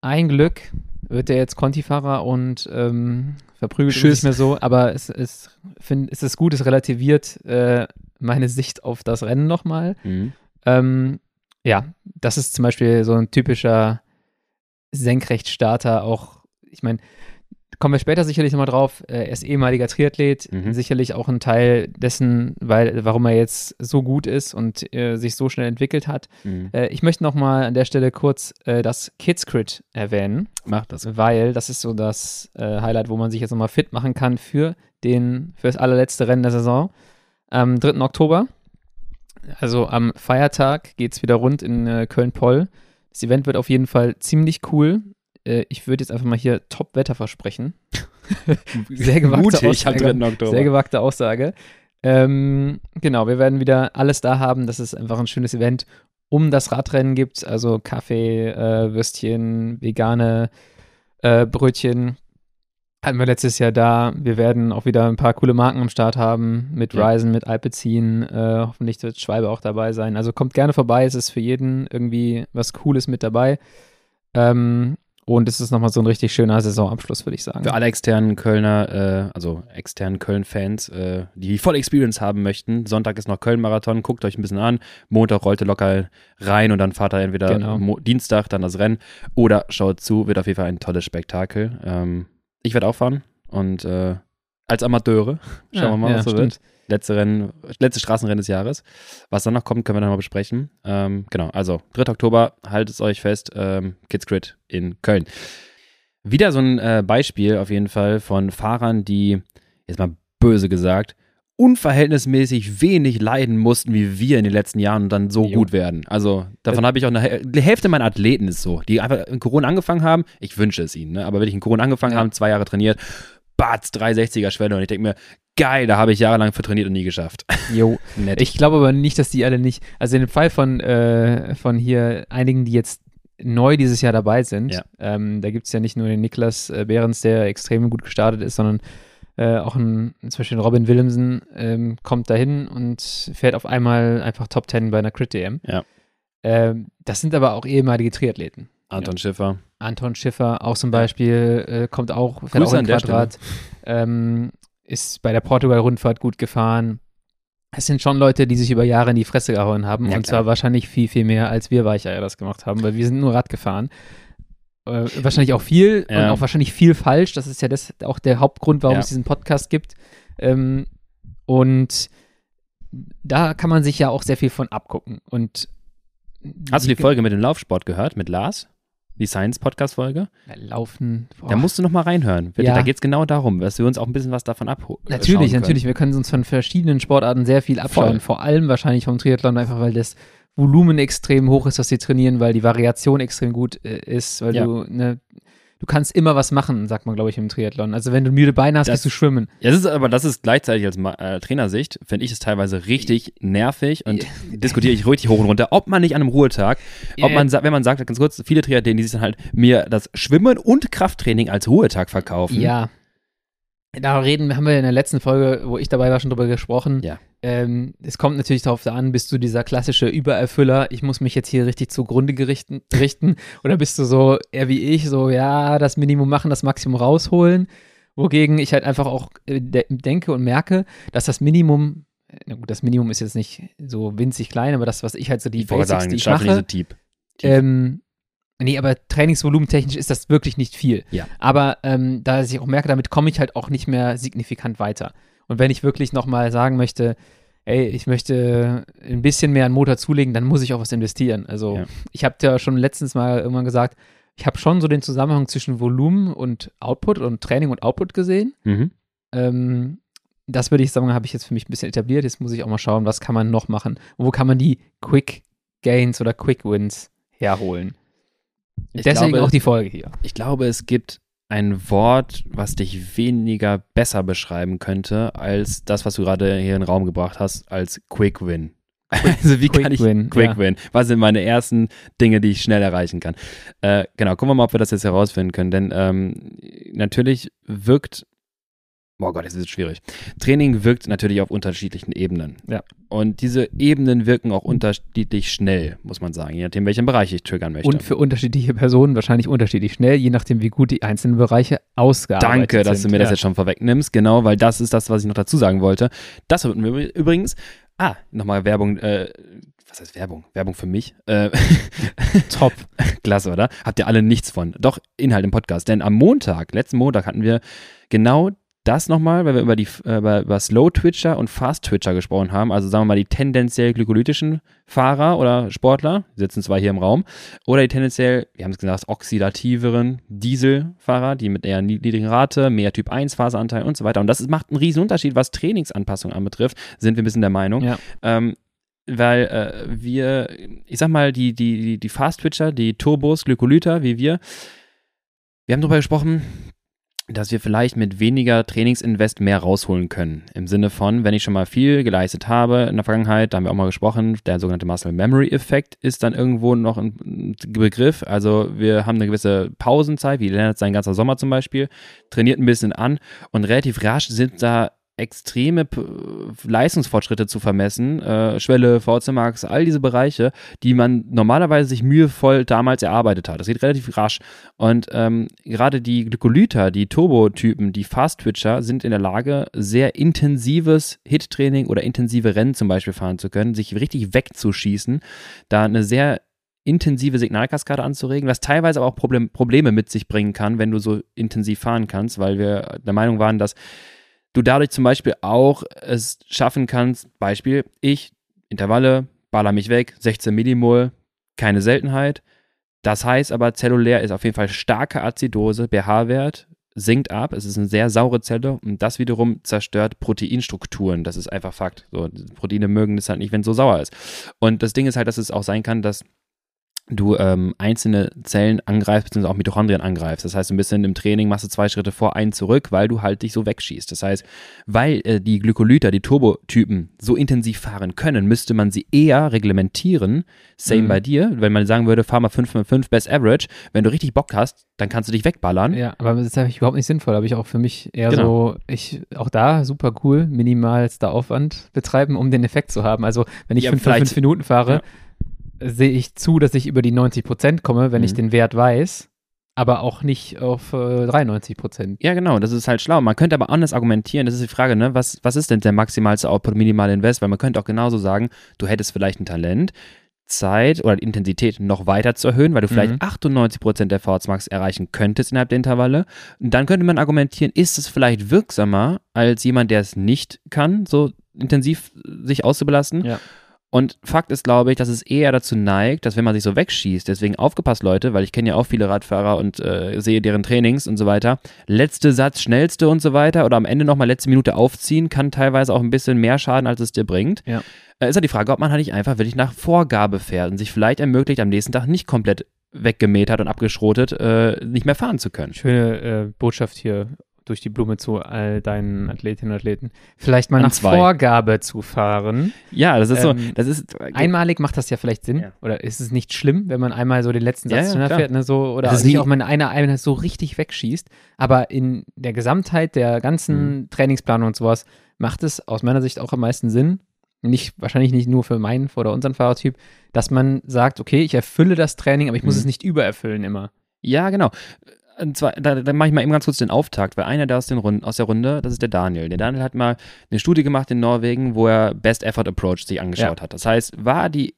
ein Glück wird er jetzt Conti-Fahrer und ähm, verprügelt Tschüss. nicht mehr so, aber es, es, find, es ist gut, es relativiert äh, meine Sicht auf das Rennen nochmal. Mhm. Ähm, ja, das ist zum Beispiel so ein typischer Senkrechtstarter, auch, ich meine, kommen wir später sicherlich nochmal drauf. Äh, Er ist ehemaliger Triathlet, Mhm. sicherlich auch ein Teil dessen, weil, warum er jetzt so gut ist und äh, sich so schnell entwickelt hat. Mhm. Äh, ich möchte nochmal an der Stelle kurz äh, das Kids Crit erwähnen, Mach das. weil das ist so das äh, Highlight, wo man sich jetzt nochmal fit machen kann für, den, für das allerletzte Rennen der Saison. Am 3. Oktober, also am Feiertag, geht es wieder rund in äh, Köln-Poll. Das Event wird auf jeden Fall ziemlich cool. Äh, ich würde jetzt einfach mal hier Top-Wetter versprechen. Sehr gewagte Mutig am Aussage. 3. Oktober. Sehr gewagte Aussage. Ähm, genau, wir werden wieder alles da haben. Das ist einfach ein schönes Event. Um das Radrennen gibt es also Kaffee, äh, Würstchen, vegane äh, Brötchen. Hatten wir letztes Jahr da. Wir werden auch wieder ein paar coole Marken am Start haben. Mit Ja. Ryzen, mit Alpecin. Äh, hoffentlich wird Schwalbe auch dabei sein. Also kommt gerne vorbei. Es ist für jeden irgendwie was Cooles mit dabei. Ähm, und es ist nochmal so ein richtig schöner Saisonabschluss, würde ich sagen. Für alle externen Kölner, äh, also externen Köln-Fans, äh, die voll Experience haben möchten, Sonntag ist noch Köln-Marathon, guckt euch ein bisschen an. Montag rollt ihr locker rein und dann fahrt ihr entweder Genau. Dienstag dann das Rennen oder schaut zu, wird auf jeden Fall ein tolles Spektakel. Ähm, ich werde auch fahren und äh, als Amateure, schauen wir mal, ja, was so wird. Letzte Rennen, letzte Straßenrennen des Jahres. Was dann noch kommt, können wir dann mal besprechen. Ähm, genau, also 3. Oktober, haltet es euch fest, ähm, Kids Grid in Köln. Wieder so ein äh, Beispiel auf jeden Fall von Fahrern, die, jetzt mal böse gesagt, unverhältnismäßig wenig leiden mussten wie wir in den letzten Jahren und dann so Jo. gut werden. Also davon habe ich auch eine die Hälfte meiner Athleten ist so, die einfach in Corona angefangen haben. Ich wünsche es ihnen, ne? aber wenn ich in Corona angefangen Ja. haben, zwei Jahre trainiert, Batz, 360er Schwelle und ich denke mir, geil, da habe ich jahrelang für trainiert und nie geschafft. Jo. Nett. Ich glaube aber nicht, dass die alle nicht, also in dem Fall von, äh, von hier einigen, die jetzt neu dieses Jahr dabei sind, Ja. ähm, da gibt es ja nicht nur den Niklas äh, Behrens, der extrem gut gestartet ist, sondern Äh, auch ein, zum Beispiel Robin Williamson ähm, kommt dahin und fährt auf einmal einfach Top 10 bei einer Crit-DM. Ja. Ähm, das sind aber auch ehemalige Triathleten. Anton Schiffer. Anton Schiffer auch zum Beispiel äh, kommt auch, fährt Grüße auch der Quadrat, ähm, ist bei der Portugal-Rundfahrt gut gefahren. Es sind schon Leute, die sich über Jahre in die Fresse gehauen haben Ja, und klar. zwar wahrscheinlich viel, viel mehr, als wir Weicheier das gemacht haben, weil wir sind nur Rad gefahren. Äh, wahrscheinlich auch viel Ja. und auch wahrscheinlich viel falsch. Das ist ja das auch der Hauptgrund, warum Ja. es diesen Podcast gibt. Ähm, und da kann man sich ja auch sehr viel von abgucken. Und Hast du die Folge mit dem Laufsport gehört, mit Lars? Die Science-Podcast-Folge? Laufen. boah. Da musst du noch mal reinhören. Bitte, Ja. Da geht es genau darum, dass wir uns auch ein bisschen was davon abholen. Natürlich, natürlich. Wir können uns von verschiedenen Sportarten sehr viel abschauen. Voll. Vor allem wahrscheinlich vom Triathlon, einfach weil das Volumen extrem hoch ist, was sie trainieren, weil die Variation extrem gut äh, ist, weil Ja. du, ne, du kannst immer was machen, sagt man, glaube ich, im Triathlon. Also wenn du müde Beine hast, Das- gehst du schwimmen. Ja, das ist aber das ist gleichzeitig als äh, Trainersicht, finde ich es teilweise richtig nervig und diskutiere ich richtig hoch und runter, ob man nicht an einem Ruhetag, ob man, wenn man sagt, ganz kurz, viele Triathleten, die sich dann halt mir das Schwimmen und Krafttraining als Ruhetag verkaufen. Ja. Da reden, haben wir in der letzten Folge, wo ich dabei war, schon drüber gesprochen. Ja. Ähm, es kommt natürlich darauf an, bist du dieser klassische Übererfüller, ich muss mich jetzt hier richtig zugrunde gerichten, richten, oder bist du so eher wie ich, so, ja, das Minimum machen, das Maximum rausholen, wogegen ich halt einfach auch äh, de denke und merke, dass das Minimum, äh, na gut, das Minimum ist jetzt nicht so winzig klein, aber das, was ich halt so die Ich Basics, sagen, die ich mache, diese Tief. Tief. ähm, nee, aber trainingsvolumentechnisch ist das wirklich nicht viel. Ja. Aber ähm, da ich auch merke, damit komme ich halt auch nicht mehr signifikant weiter. Und wenn ich wirklich nochmal sagen möchte, ey, ich möchte ein bisschen mehr an Motor zulegen, dann muss ich auch was investieren. Also Ja. ich habe ja schon letztens mal irgendwann gesagt, ich habe schon so den Zusammenhang zwischen Volumen und Output und Training und Output gesehen. Mhm. Ähm, das würde ich sagen, habe ich jetzt für mich ein bisschen etabliert. Jetzt muss ich auch mal schauen, was kann man noch machen. Wo kann man die Quick Gains oder Quick Wins herholen? Ich Deswegen glaube- auch die Folge hier. Ich glaube, es gibt ein Wort, was dich weniger besser beschreiben könnte, als das, was du gerade hier in den Raum gebracht hast, als Quick Win. also wie Quick kann ich Win, Quick ja. Win? Was sind meine ersten Dinge, die ich schnell erreichen kann? Äh, genau, gucken wir mal, ob wir das jetzt herausfinden können, denn ähm, natürlich wirkt Oh Gott, jetzt ist schwierig. Training wirkt natürlich auf unterschiedlichen Ebenen. Ja. Und diese Ebenen wirken auch unterschiedlich schnell, muss man sagen, je nachdem, welchen Bereich ich triggern möchte. Und für unterschiedliche Personen wahrscheinlich unterschiedlich schnell, je nachdem, wie gut die einzelnen Bereiche ausgearbeitet sind. Danke, dass du mir das ja. jetzt schon vorwegnimmst, genau, weil das ist das, was ich noch dazu sagen wollte. Das würden wir übrigens, ah, nochmal Werbung, äh, was heißt Werbung? Werbung für mich. Äh, top. klasse, oder? Habt ihr alle nichts von. Doch, Inhalt im Podcast. Denn am Montag, letzten Montag hatten wir genau das nochmal, weil wir über die äh, über, über Slow Twitcher und Fast Twitcher gesprochen haben. Also sagen wir mal die tendenziell glykolytischen Fahrer oder Sportler, die sitzen zwar hier im Raum, oder die tendenziell, wir haben es gesagt, oxidativeren Dieselfahrer, die mit eher niedrigen Rate, mehr Typ 1 Phaseranteil und so weiter. Und das ist, macht einen riesen Unterschied, was Trainingsanpassung anbetrifft, sind wir ein bisschen der Meinung. Ja. Ähm, weil äh, wir, ich sag mal, die, die, die, die Fast-Twitcher, die Turbos, Glykolyter, wie wir, wir haben darüber gesprochen, dass wir vielleicht mit weniger Trainingsinvest mehr rausholen können. Im Sinne von, wenn ich schon mal viel geleistet habe in der Vergangenheit, da haben wir auch mal gesprochen, der sogenannte Muscle Memory Effekt ist dann irgendwo noch ein Begriff. Also wir haben eine gewisse Pausenzeit, wie Lennart sein ganzer Sommer zum Beispiel, trainiert ein bisschen an und relativ rasch sind da extreme P Leistungsfortschritte zu vermessen, äh, Schwelle, VC Max, all diese Bereiche, die man normalerweise sich mühevoll damals erarbeitet hat. Das geht relativ rasch. Und ähm, gerade die Glykolyter, die Turbotypen, die Fast-Twitcher sind in der Lage, sehr intensives Hit-Training oder intensive Rennen zum Beispiel fahren zu können, sich richtig wegzuschießen, da eine sehr intensive Signalkaskade anzuregen, was teilweise aber auch Problem, Probleme mit sich bringen kann, wenn du so intensiv fahren kannst, weil wir der Meinung waren, dass du dadurch zum Beispiel auch es schaffen kannst, Beispiel, ich, Intervalle, baller mich weg, 16 Millimol, keine Seltenheit. Das heißt aber, zellulär ist auf jeden Fall starke Azidose, pH-Wert sinkt ab, es ist eine sehr saure Zelle und das wiederum zerstört Proteinstrukturen. Das ist einfach Fakt. So, Proteine mögen es halt nicht, wenn es so sauer ist. Und das Ding ist halt, dass es auch sein kann, dass du ähm, einzelne Zellen angreifst, beziehungsweise auch Mitochondrien angreifst. Das heißt, ein bisschen im Training machst du zwei Schritte vor, einen zurück, weil du halt dich so wegschießt. Das heißt, weil äh, die Glykolyter, die Turbotypen so intensiv fahren können, müsste man sie eher reglementieren. Same Mhm. bei dir, wenn man sagen würde, fahr mal 5,5 Best Average. Wenn du richtig Bock hast, dann kannst du dich wegballern. Ja, aber das ist eigentlich überhaupt nicht sinnvoll. Da habe ich auch für mich eher Genau. so, ich, auch da super cool, minimalster Aufwand betreiben, um den Effekt zu haben. Also, wenn ich Ja, fünf, fünf Minuten fahre, sehe ich zu, dass ich über die 90 Prozent komme, wenn ich Mhm. den Wert weiß, aber auch nicht auf äh, 93 Prozent. Ja, genau, das ist halt schlau. Man könnte aber anders argumentieren, das ist die Frage, ne, was, was ist denn der maximalste Output, minimale Invest? Weil man könnte auch genauso sagen, du hättest vielleicht ein Talent, Zeit oder Intensität noch weiter zu erhöhen, weil du vielleicht Mhm. 98% der VHS Max erreichen könntest innerhalb der Intervalle. Und dann könnte man argumentieren, ist es vielleicht wirksamer als jemand, der es nicht kann, so intensiv sich auszubelasten? Ja. Und Fakt ist, glaube ich, dass es eher dazu neigt, dass wenn man sich so wegschießt, deswegen aufgepasst, Leute, weil ich kenne ja auch viele Radfahrer und äh, sehe deren Trainings und so weiter. Letzte Satz, schnellste und so weiter oder am Ende nochmal letzte Minute aufziehen, kann teilweise auch ein bisschen mehr schaden, als es dir bringt. Ja. Äh, ist ja die Frage, ob man halt nicht einfach wirklich nach Vorgabe fährt und sich vielleicht ermöglicht, am nächsten Tag nicht komplett weggemetert und abgeschrotet, äh, nicht mehr fahren zu können. Schöne äh, Botschaft hier durch die Blume zu all deinen Athletinnen und Athleten. Vielleicht mal An nach zwei. Vorgabe zu fahren. Ja, das ist so, Ähm, das ist Einmalig macht das ja vielleicht Sinn. Ja. Oder ist es nicht schlimm, wenn man einmal so den letzten Ja, Satz ja, klar. fährt, ne, so, oder sich auch mal in einer Einheit so richtig wegschießt. Aber in der Gesamtheit der ganzen Mhm. Trainingsplanung und sowas macht es aus meiner Sicht auch am meisten Sinn. Nicht, wahrscheinlich nicht nur für meinen oder unseren Fahrertyp, dass man sagt, okay, ich erfülle das Training, aber ich muss Mhm. es nicht übererfüllen immer. Ja, genau. Zwar, da, da mache ich mal eben ganz kurz den Auftakt, weil einer da aus, den Runden, aus der Runde, das ist der Daniel. Der Daniel hat mal eine Studie gemacht in Norwegen, wo er Best Effort Approach sich angeschaut hat. Das heißt, war die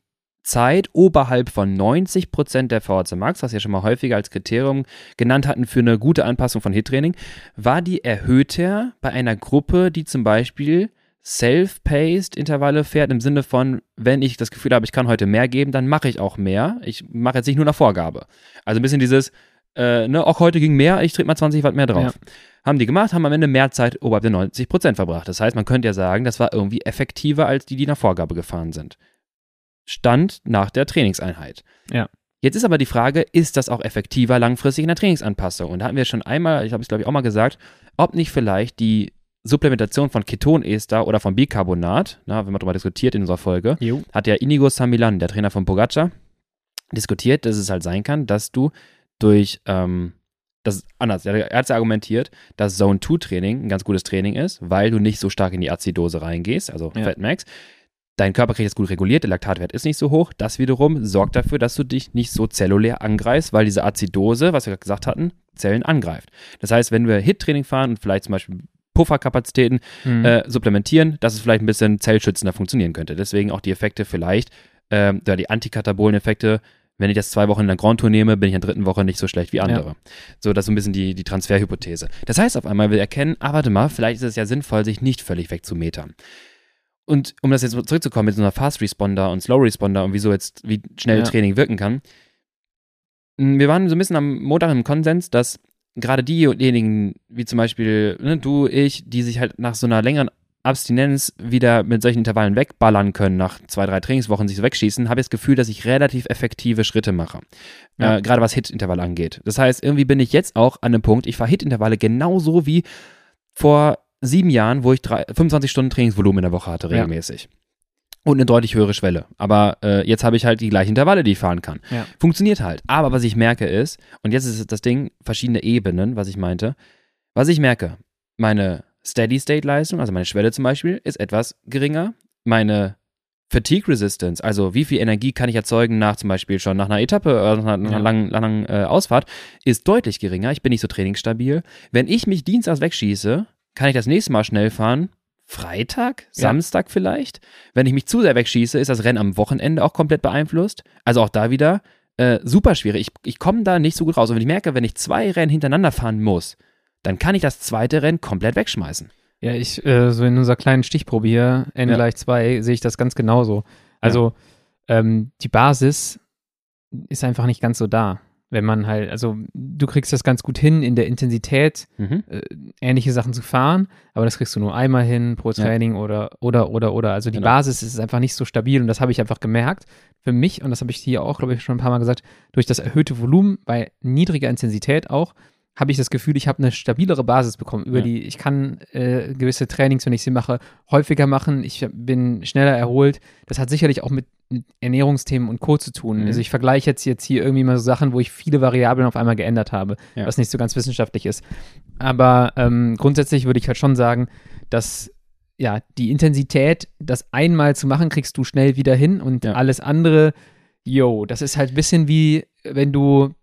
Zeit oberhalb von 90 Prozent der VHC Max, was wir schon mal häufiger als Kriterium genannt hatten für eine gute Anpassung von Hit-Training, war die erhöhter bei einer Gruppe, die zum Beispiel self-paced Intervalle fährt, im Sinne von, wenn ich das Gefühl habe, ich kann heute mehr geben, dann mache ich auch mehr. Ich mache jetzt nicht nur nach Vorgabe. Also ein bisschen dieses, äh, ne, auch heute ging mehr, ich trinke mal 20 Watt mehr drauf. Haben die gemacht, haben am Ende mehr Zeit oberhalb der 90 Prozent verbracht. Das heißt, man könnte ja sagen, das war irgendwie effektiver als die, die nach Vorgabe gefahren sind. Stand nach der Trainingseinheit. Ja. Jetzt ist aber die Frage, ist das auch effektiver langfristig in der Trainingsanpassung? Und da hatten wir schon einmal, ich habe es glaube ich auch mal gesagt, ob nicht vielleicht die Supplementation von Ketonester oder von Bicarbonat, na, wenn man darüber diskutiert in unserer Folge, Jo. hat ja Inigo Samilan, der Trainer von Pogacar, diskutiert, dass es halt sein kann, dass du durch, ähm, das ist anders, er hat ja argumentiert, dass Zone-2-Training ein ganz gutes Training ist, weil du nicht so stark in die Azidose reingehst, also Ja. Fatmax. Dein Körper kriegt das gut reguliert, der Laktatwert ist nicht so hoch. Das wiederum sorgt dafür, dass du dich nicht so zellulär angreifst, weil diese Azidose, was wir gerade gesagt hatten, Zellen angreift. Das heißt, wenn wir HIT-Training fahren und vielleicht zum Beispiel Pufferkapazitäten Mhm. äh, supplementieren, dass es vielleicht ein bisschen zellschützender funktionieren könnte. Deswegen auch die Effekte vielleicht, ähm, die antikatabolen Effekte, wenn ich das zwei Wochen in der Grand Tour nehme, bin ich in der dritten Woche nicht so schlecht wie andere. So, das ist so ein bisschen die, die Transferhypothese. Das heißt auf einmal, wir erkennen, ah, warte mal, vielleicht ist es ja sinnvoll, sich nicht völlig wegzumetern. Und um das jetzt zurückzukommen mit so einer Fast Responder und Slow Responder und wieso jetzt, wie schnell Ja. Training wirken kann. m, Wir waren so ein bisschen am Montag im Konsens, dass gerade diejenigen, wie zum Beispiel ne, du, ich, die sich halt nach so einer längeren Abstinenz wieder mit solchen Intervallen wegballern können, nach zwei, drei Trainingswochen sich so wegschießen, habe ich das Gefühl, dass ich relativ effektive Schritte mache. Ja. Äh, gerade was Hit-Intervalle angeht. Das heißt, irgendwie bin ich jetzt auch an einem Punkt, ich fahre Hit-Intervalle genauso wie vor sieben Jahren, wo ich drei, 25 Stunden Trainingsvolumen in der Woche hatte, Ja. regelmäßig. Und eine deutlich höhere Schwelle. Aber äh, jetzt habe ich halt die gleichen Intervalle, die ich fahren kann. Ja. Funktioniert halt. Aber was ich merke ist, und jetzt ist das Ding, verschiedene Ebenen, was ich meinte, was ich merke, meine Steady-State-Leistung, also meine Schwelle zum Beispiel, ist etwas geringer. Meine Fatigue Resistance, also wie viel Energie kann ich erzeugen nach zum Beispiel schon nach einer Etappe einer, nach einer Ja. langen, langen äh, Ausfahrt, ist deutlich geringer. Ich bin nicht so trainingsstabil. Wenn ich mich dienstags wegschieße, kann ich das nächste Mal schnell fahren. Freitag, Ja. Samstag vielleicht. Wenn ich mich zu sehr wegschieße, ist das Rennen am Wochenende auch komplett beeinflusst. Also auch da wieder äh, super schwierig. Ich, ich komme da nicht so gut raus. Und wenn ich merke, wenn ich zwei Rennen hintereinander fahren muss, dann kann ich das zweite Rennen komplett wegschmeißen. Ja, ich, äh, so in unserer kleinen Stichprobe hier, N Ja. gleich 2, sehe ich das ganz genauso. Also, ähm, die Basis ist einfach nicht ganz so da. Wenn man halt, also du kriegst das ganz gut hin in der Intensität, Mhm. äh, ähnliche Sachen zu fahren, aber das kriegst du nur einmal hin pro Ja. Training oder, oder, oder, oder. Also die Genau. Basis ist einfach nicht so stabil und das habe ich einfach gemerkt. Für mich, und das habe ich hier auch, glaube ich, schon ein paar Mal gesagt, durch das erhöhte Volumen bei niedriger Intensität auch, habe ich das Gefühl, ich habe eine stabilere Basis bekommen, über Ja. die ich kann äh, gewisse Trainings, wenn ich sie mache, häufiger machen. Ich bin schneller erholt. Das hat sicherlich auch mit, mit Ernährungsthemen und Co. zu tun. Mhm. Also ich vergleiche jetzt, jetzt hier irgendwie mal so Sachen, wo ich viele Variablen auf einmal geändert habe, Ja. was nicht so ganz wissenschaftlich ist. Aber ähm, grundsätzlich würde ich halt schon sagen, dass ja, die Intensität, das einmal zu machen, kriegst du schnell wieder hin und Ja. alles andere, yo, das ist halt ein bisschen wie, wenn du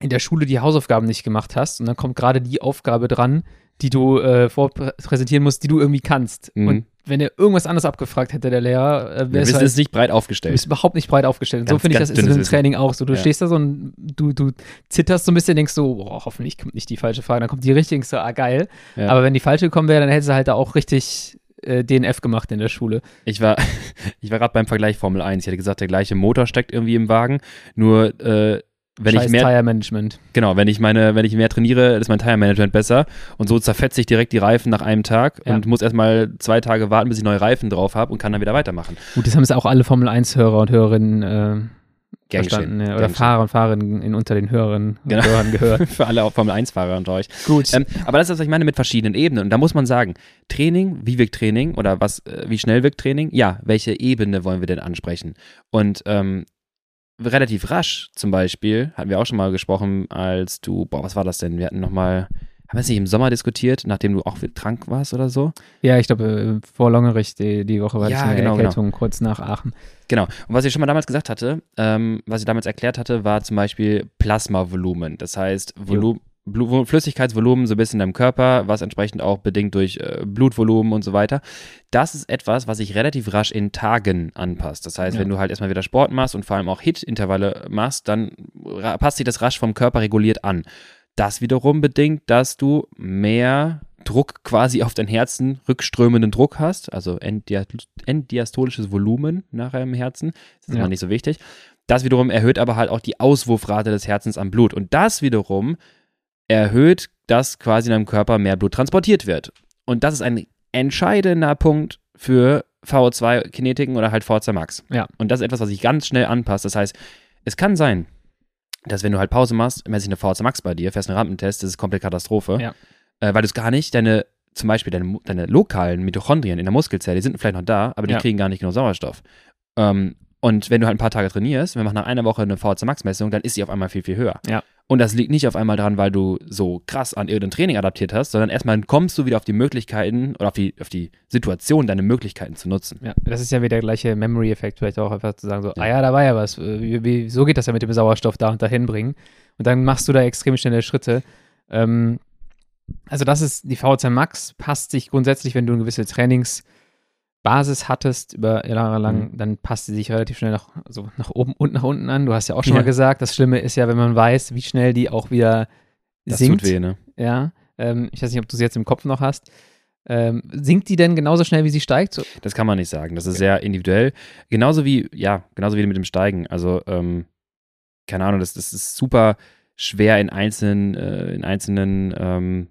in der Schule die Hausaufgaben nicht gemacht hast und dann kommt gerade die Aufgabe dran, die du äh, vorpräsentieren musst, die du irgendwie kannst. Mhm. Und wenn er irgendwas anderes abgefragt hätte, der Lehrer, äh, wäre es halt, nicht breit du aufgestellt. bist überhaupt nicht breit aufgestellt. Und so Ganz, finde ich, ganz das ist im. Training auch so. Du Ja. stehst da so und du, du zitterst so ein bisschen, denkst so, boah, hoffentlich kommt nicht die falsche Frage. Dann kommt die richtige, so, ah, geil. Ja. Aber wenn die falsche gekommen wäre, dann hättest du halt da auch richtig äh, DNF gemacht in der Schule. Ich war, ich war gerade beim Vergleich Formel 1. Ich hatte gesagt, der gleiche Motor steckt irgendwie im Wagen. Nur, äh, wenn Scheiß ich mehr, Tire Management. genau, wenn ich meine, wenn ich mehr trainiere, ist mein Tire Management besser. Und so zerfetze ich direkt die Reifen nach einem Tag Ja. und muss erstmal zwei Tage warten, bis ich neue Reifen drauf habe und kann dann wieder weitermachen. Gut, das haben es auch alle Formel 1-Hörer und Hörerinnen äh, verstanden. Ja, oder Gern Fahrer und Fahrerinnen in, unter den Hörern Genau. Hörern gehört. Für alle Formel 1-Fahrer unter euch. Gut. Ähm, aber das ist was ich meine mit verschiedenen Ebenen. Und da muss man sagen, Training, wie wirkt Training oder was, äh, wie schnell wirkt Training? Ja, welche Ebene wollen wir denn ansprechen? Und ähm, relativ rasch zum Beispiel, hatten wir auch schon mal gesprochen, als du, boah, was war das denn? Wir hatten nochmal, haben wir es nicht im Sommer diskutiert, nachdem du auch krank warst oder so? ja, ich glaube, äh, vor Longerich die, die Woche war Ja, das eine genau, Erkältung kurz nach Aachen. Genau. Und was ich schon mal damals gesagt hatte, ähm, was ich damals erklärt hatte, war zum Beispiel Plasmavolumen. Das heißt, Volum Blu Flüssigkeitsvolumen so ein bisschen in deinem Körper, was entsprechend auch bedingt durch äh, Blutvolumen und so weiter. Das ist etwas, was sich relativ rasch in Tagen anpasst. Das heißt, Ja. wenn du halt erstmal wieder Sport machst und vor allem auch Hit-Intervalle machst, dann passt sich das rasch vom Körper reguliert an. Das wiederum bedingt, dass du mehr Druck quasi auf dein Herzen, rückströmenden Druck hast, also Enddia enddiastolisches Volumen nachher im Herzen. Das ist Ja. mal nicht so wichtig. Das wiederum erhöht aber halt auch die Auswurfrate des Herzens am Blut. Und das wiederum erhöht, dass quasi in deinem Körper mehr Blut transportiert wird. Und das ist ein entscheidender Punkt für VO2-Kinetiken oder halt VO2 Max. Ja. Und das ist etwas, was sich ganz schnell anpasst. Das heißt, es kann sein, dass wenn du halt Pause machst, messe ich eine VO2 Max bei dir, fährst einen Rampentest, das ist komplett Katastrophe. Ja. Äh, weil du es gar nicht, deine, zum Beispiel deine, deine lokalen Mitochondrien in der Muskelzelle, die sind vielleicht noch da, aber die Ja. kriegen gar nicht genug Sauerstoff. Ähm, und wenn du halt ein paar Tage trainierst, wir machen nach einer Woche eine VO2 Max-Messung, dann ist sie auf einmal viel, viel höher. Ja. Und das liegt nicht auf einmal daran, weil du so krass an irgendein Training adaptiert hast, sondern erstmal kommst du wieder auf die Möglichkeiten oder auf die, auf die Situation, deine Möglichkeiten zu nutzen. Ja, das ist ja wieder der gleiche Memory-Effekt, vielleicht auch einfach zu sagen, so, Ja. ah ja, da war ja was. äh, Wie, wie, so geht das ja mit dem Sauerstoff da und dahin bringen. Und dann machst du da extrem schnelle Schritte. Ähm, also das ist, die VO2 Max passt sich grundsätzlich, wenn du eine gewisse Trainingsbasis hattest über Jahre lang, Mhm. dann passt sie sich relativ schnell nach, also nach oben und nach unten an. Du hast ja auch schon Ja. mal gesagt, das Schlimme ist ja, wenn man weiß, wie schnell die auch wieder Das sinkt. tut weh, ne? Ja, ähm, ich weiß nicht, ob du sie jetzt im Kopf noch hast. Ähm, sinkt die denn genauso schnell, wie sie steigt? So, Das kann man nicht sagen. Das ist sehr individuell. Genauso wie, ja, genauso wie mit dem Steigen. Also, ähm, keine Ahnung, das, das ist super schwer in einzelnen, äh, in einzelnen ähm,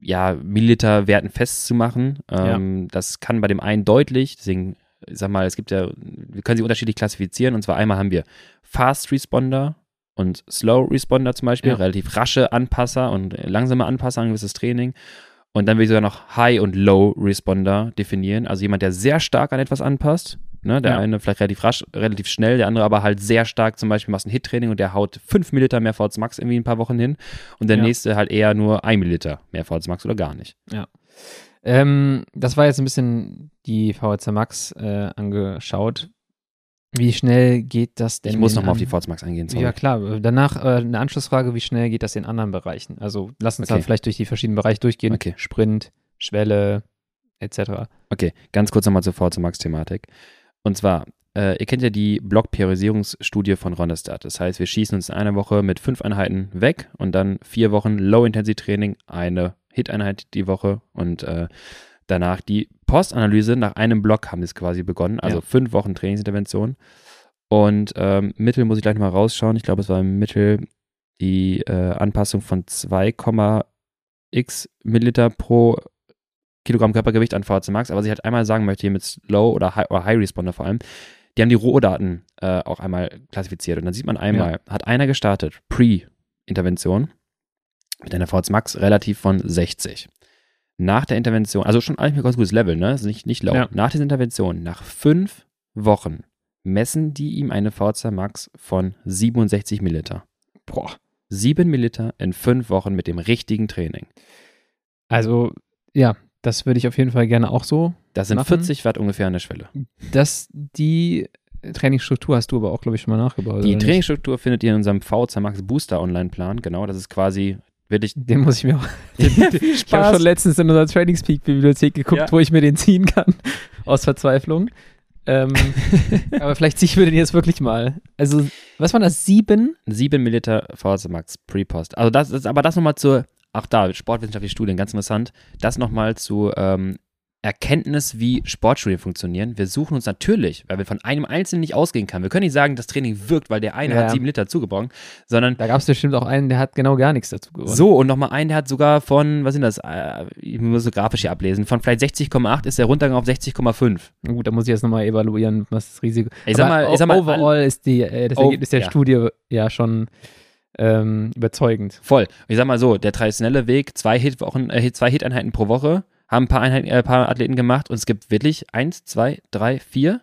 ja, Milliliter-Werten festzumachen. Ähm, Das kann bei dem einen deutlich, deswegen, ich sag mal, es gibt ja, wir können sie unterschiedlich klassifizieren. Und zwar einmal haben wir Fast Responder und Slow Responder zum Beispiel, Ja. relativ rasche Anpasser und langsame Anpasser an ein gewisses Training. Und dann will ich sogar noch High und Low Responder definieren. Also jemand, der sehr stark an etwas anpasst. Ne? Der Ja. eine vielleicht relativ rasch, relativ schnell, der andere aber halt sehr stark. Zum Beispiel machst ein Hit-Training und der haut 5 Milliliter mehr VZ Max irgendwie ein paar Wochen hin. Und der Ja. nächste halt eher nur 1 Milliliter mehr VZ Max oder gar nicht. Ähm, das war jetzt ein bisschen die VHC Max äh, angeschaut. Wie schnell geht das denn? Ich muss nochmal auf die VZ Max eingehen. Sorry. Ja, klar. Danach äh, eine Anschlussfrage, wie schnell geht das in anderen Bereichen? Also lass uns Okay. da vielleicht durch die verschiedenen Bereiche durchgehen. Okay. Sprint, Schwelle, etc. Okay, ganz kurz nochmal zur VZ Max-Thematik. Und zwar, äh, ihr kennt ja die Block-Priorisierungsstudie von Ronestadt. Das heißt, wir schießen uns in einer Woche mit fünf Einheiten weg und dann vier Wochen Low-Intensity-Training, eine Hit-Einheit die Woche und äh, danach die Postanalyse. Nach einem Block haben wir es quasi begonnen, also Ja. fünf Wochen Trainingsintervention. Und ähm, Mittel muss ich gleich nochmal rausschauen. Ich glaube, es war im Mittel die äh, Anpassung von 2,x Milliliter pro Kilogramm Körpergewicht an VHC Max. Aber was ich halt einmal sagen möchte hier mit Slow oder High, oder High Responder vor allem, die haben die Rohdaten äh, auch einmal klassifiziert. Und dann sieht man einmal, hat einer gestartet, Pre-Intervention, mit einer VHC Max relativ von 60. Nach der Intervention, also schon eigentlich ein ganz gutes Level, ne? Also nicht, nicht low. Ja. Nach dieser Intervention, nach fünf Wochen, messen die ihm eine VHC Max von 67 Milliliter. Boah. 7 Milliliter in fünf Wochen mit dem richtigen Training. Also, ja, das würde ich auf jeden Fall gerne auch so. Das sind Machen. 40 Watt ungefähr an der Schwelle. Das, die Trainingsstruktur hast du aber auch, glaube ich, schon mal nachgebaut. Die oder nicht? Trainingsstruktur findet ihr in unserem VHC Max Booster Online-Plan. Genau, das ist quasi wirklich. Den muss ich mir auch. Viel Ich habe schon letztens in unserer Trainingspeak-Bibliothek geguckt, Ja. wo ich mir den ziehen kann. Aus Verzweiflung. Ähm, aber vielleicht ziehe ich mir den jetzt wirklich mal. Also, was waren das? Sieben? 7 Milliliter VHC Max Pre-Post. Also das ist aber das nochmal zur, ach da, sportwissenschaftliche Studien, ganz interessant. Das nochmal zu ähm, Erkenntnis, wie Sportstudien funktionieren. Wir suchen uns natürlich, weil wir von einem Einzelnen nicht ausgehen können. Wir können nicht sagen, das Training wirkt, weil der eine Ja. hat 7 Liter zugebrochen, sondern Da gab es bestimmt auch einen, der hat genau gar nichts dazu gewonnen. so und nochmal einen, der hat sogar von, was sind das, äh, ich muss so grafisch hier ablesen, von vielleicht 60,8 ist er runtergegangen auf 60,5. Na Gut, da muss ich jetzt nochmal evaluieren, was das Risiko Ich sag Aber mal- ich sag mal, overall ist die, äh, das Oh, Ergebnis der ja. Studie ja schon ähm, überzeugend. Voll. Ich sag mal so, der traditionelle Weg, zwei Hitwochen, äh, zwei Hit-Einheiten pro Woche, haben ein paar, Einheiten, äh, paar Athleten gemacht und es gibt wirklich eins, zwei, drei, vier,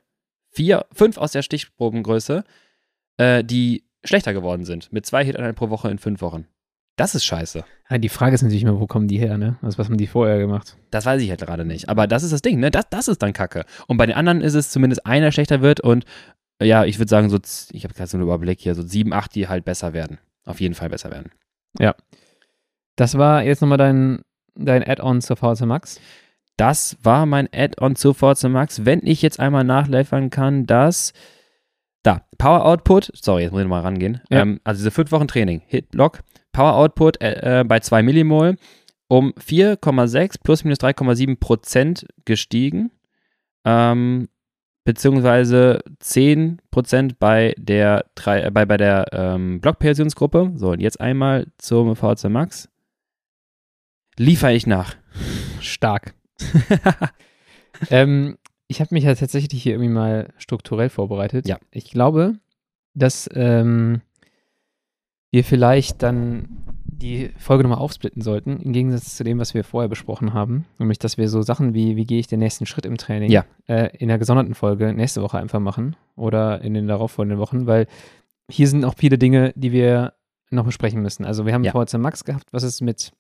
vier, fünf aus der Stichprobengröße, äh, die schlechter geworden sind. Mit zwei Hit-Einheiten pro Woche in fünf Wochen. Das ist scheiße. Ja, die Frage ist natürlich immer, wo kommen die her, ne? Also, was haben die vorher gemacht? Das weiß ich halt gerade nicht. Aber das ist das Ding, ne? Das, das ist dann Kacke. Und bei den anderen ist es zumindest einer schlechter wird und ja, ich würde sagen, so, ich habe gerade so einen Überblick hier, so sieben, acht, die halt besser werden. Auf jeden Fall besser werden. Das war jetzt nochmal dein, dein Add-on zur VHC Max. Das war mein Add-on zu Forza Max. Wenn ich jetzt einmal nachliefern kann, dass da, Power Output, sorry, jetzt muss ich nochmal rangehen. Ja. Ähm, also diese fünf Wochen Training, Hit-Block, Power Output äh, äh, bei 2 Millimol um 4,6 plus minus 3,7 Prozent gestiegen. Ähm, beziehungsweise 10 Prozent bei der, äh, bei, bei der ähm, Blockpersionsgruppe. So, und jetzt einmal zum VHC Max. Liefere ich nach. Stark. ähm, ich habe mich ja tatsächlich hier irgendwie mal strukturell vorbereitet. Ja. Ich glaube, dass ähm, wir vielleicht dann die Folge nochmal aufsplitten sollten, im Gegensatz zu dem, was wir vorher besprochen haben. Nämlich, dass wir so Sachen wie, wie gehe ich den nächsten Schritt im Training, Ja. äh, in der gesonderten Folge nächste Woche einfach machen oder in den darauffolgenden Wochen, weil hier sind auch viele Dinge, die wir noch besprechen müssen. Also wir haben Ja. VHC Max gehabt, was ist mit,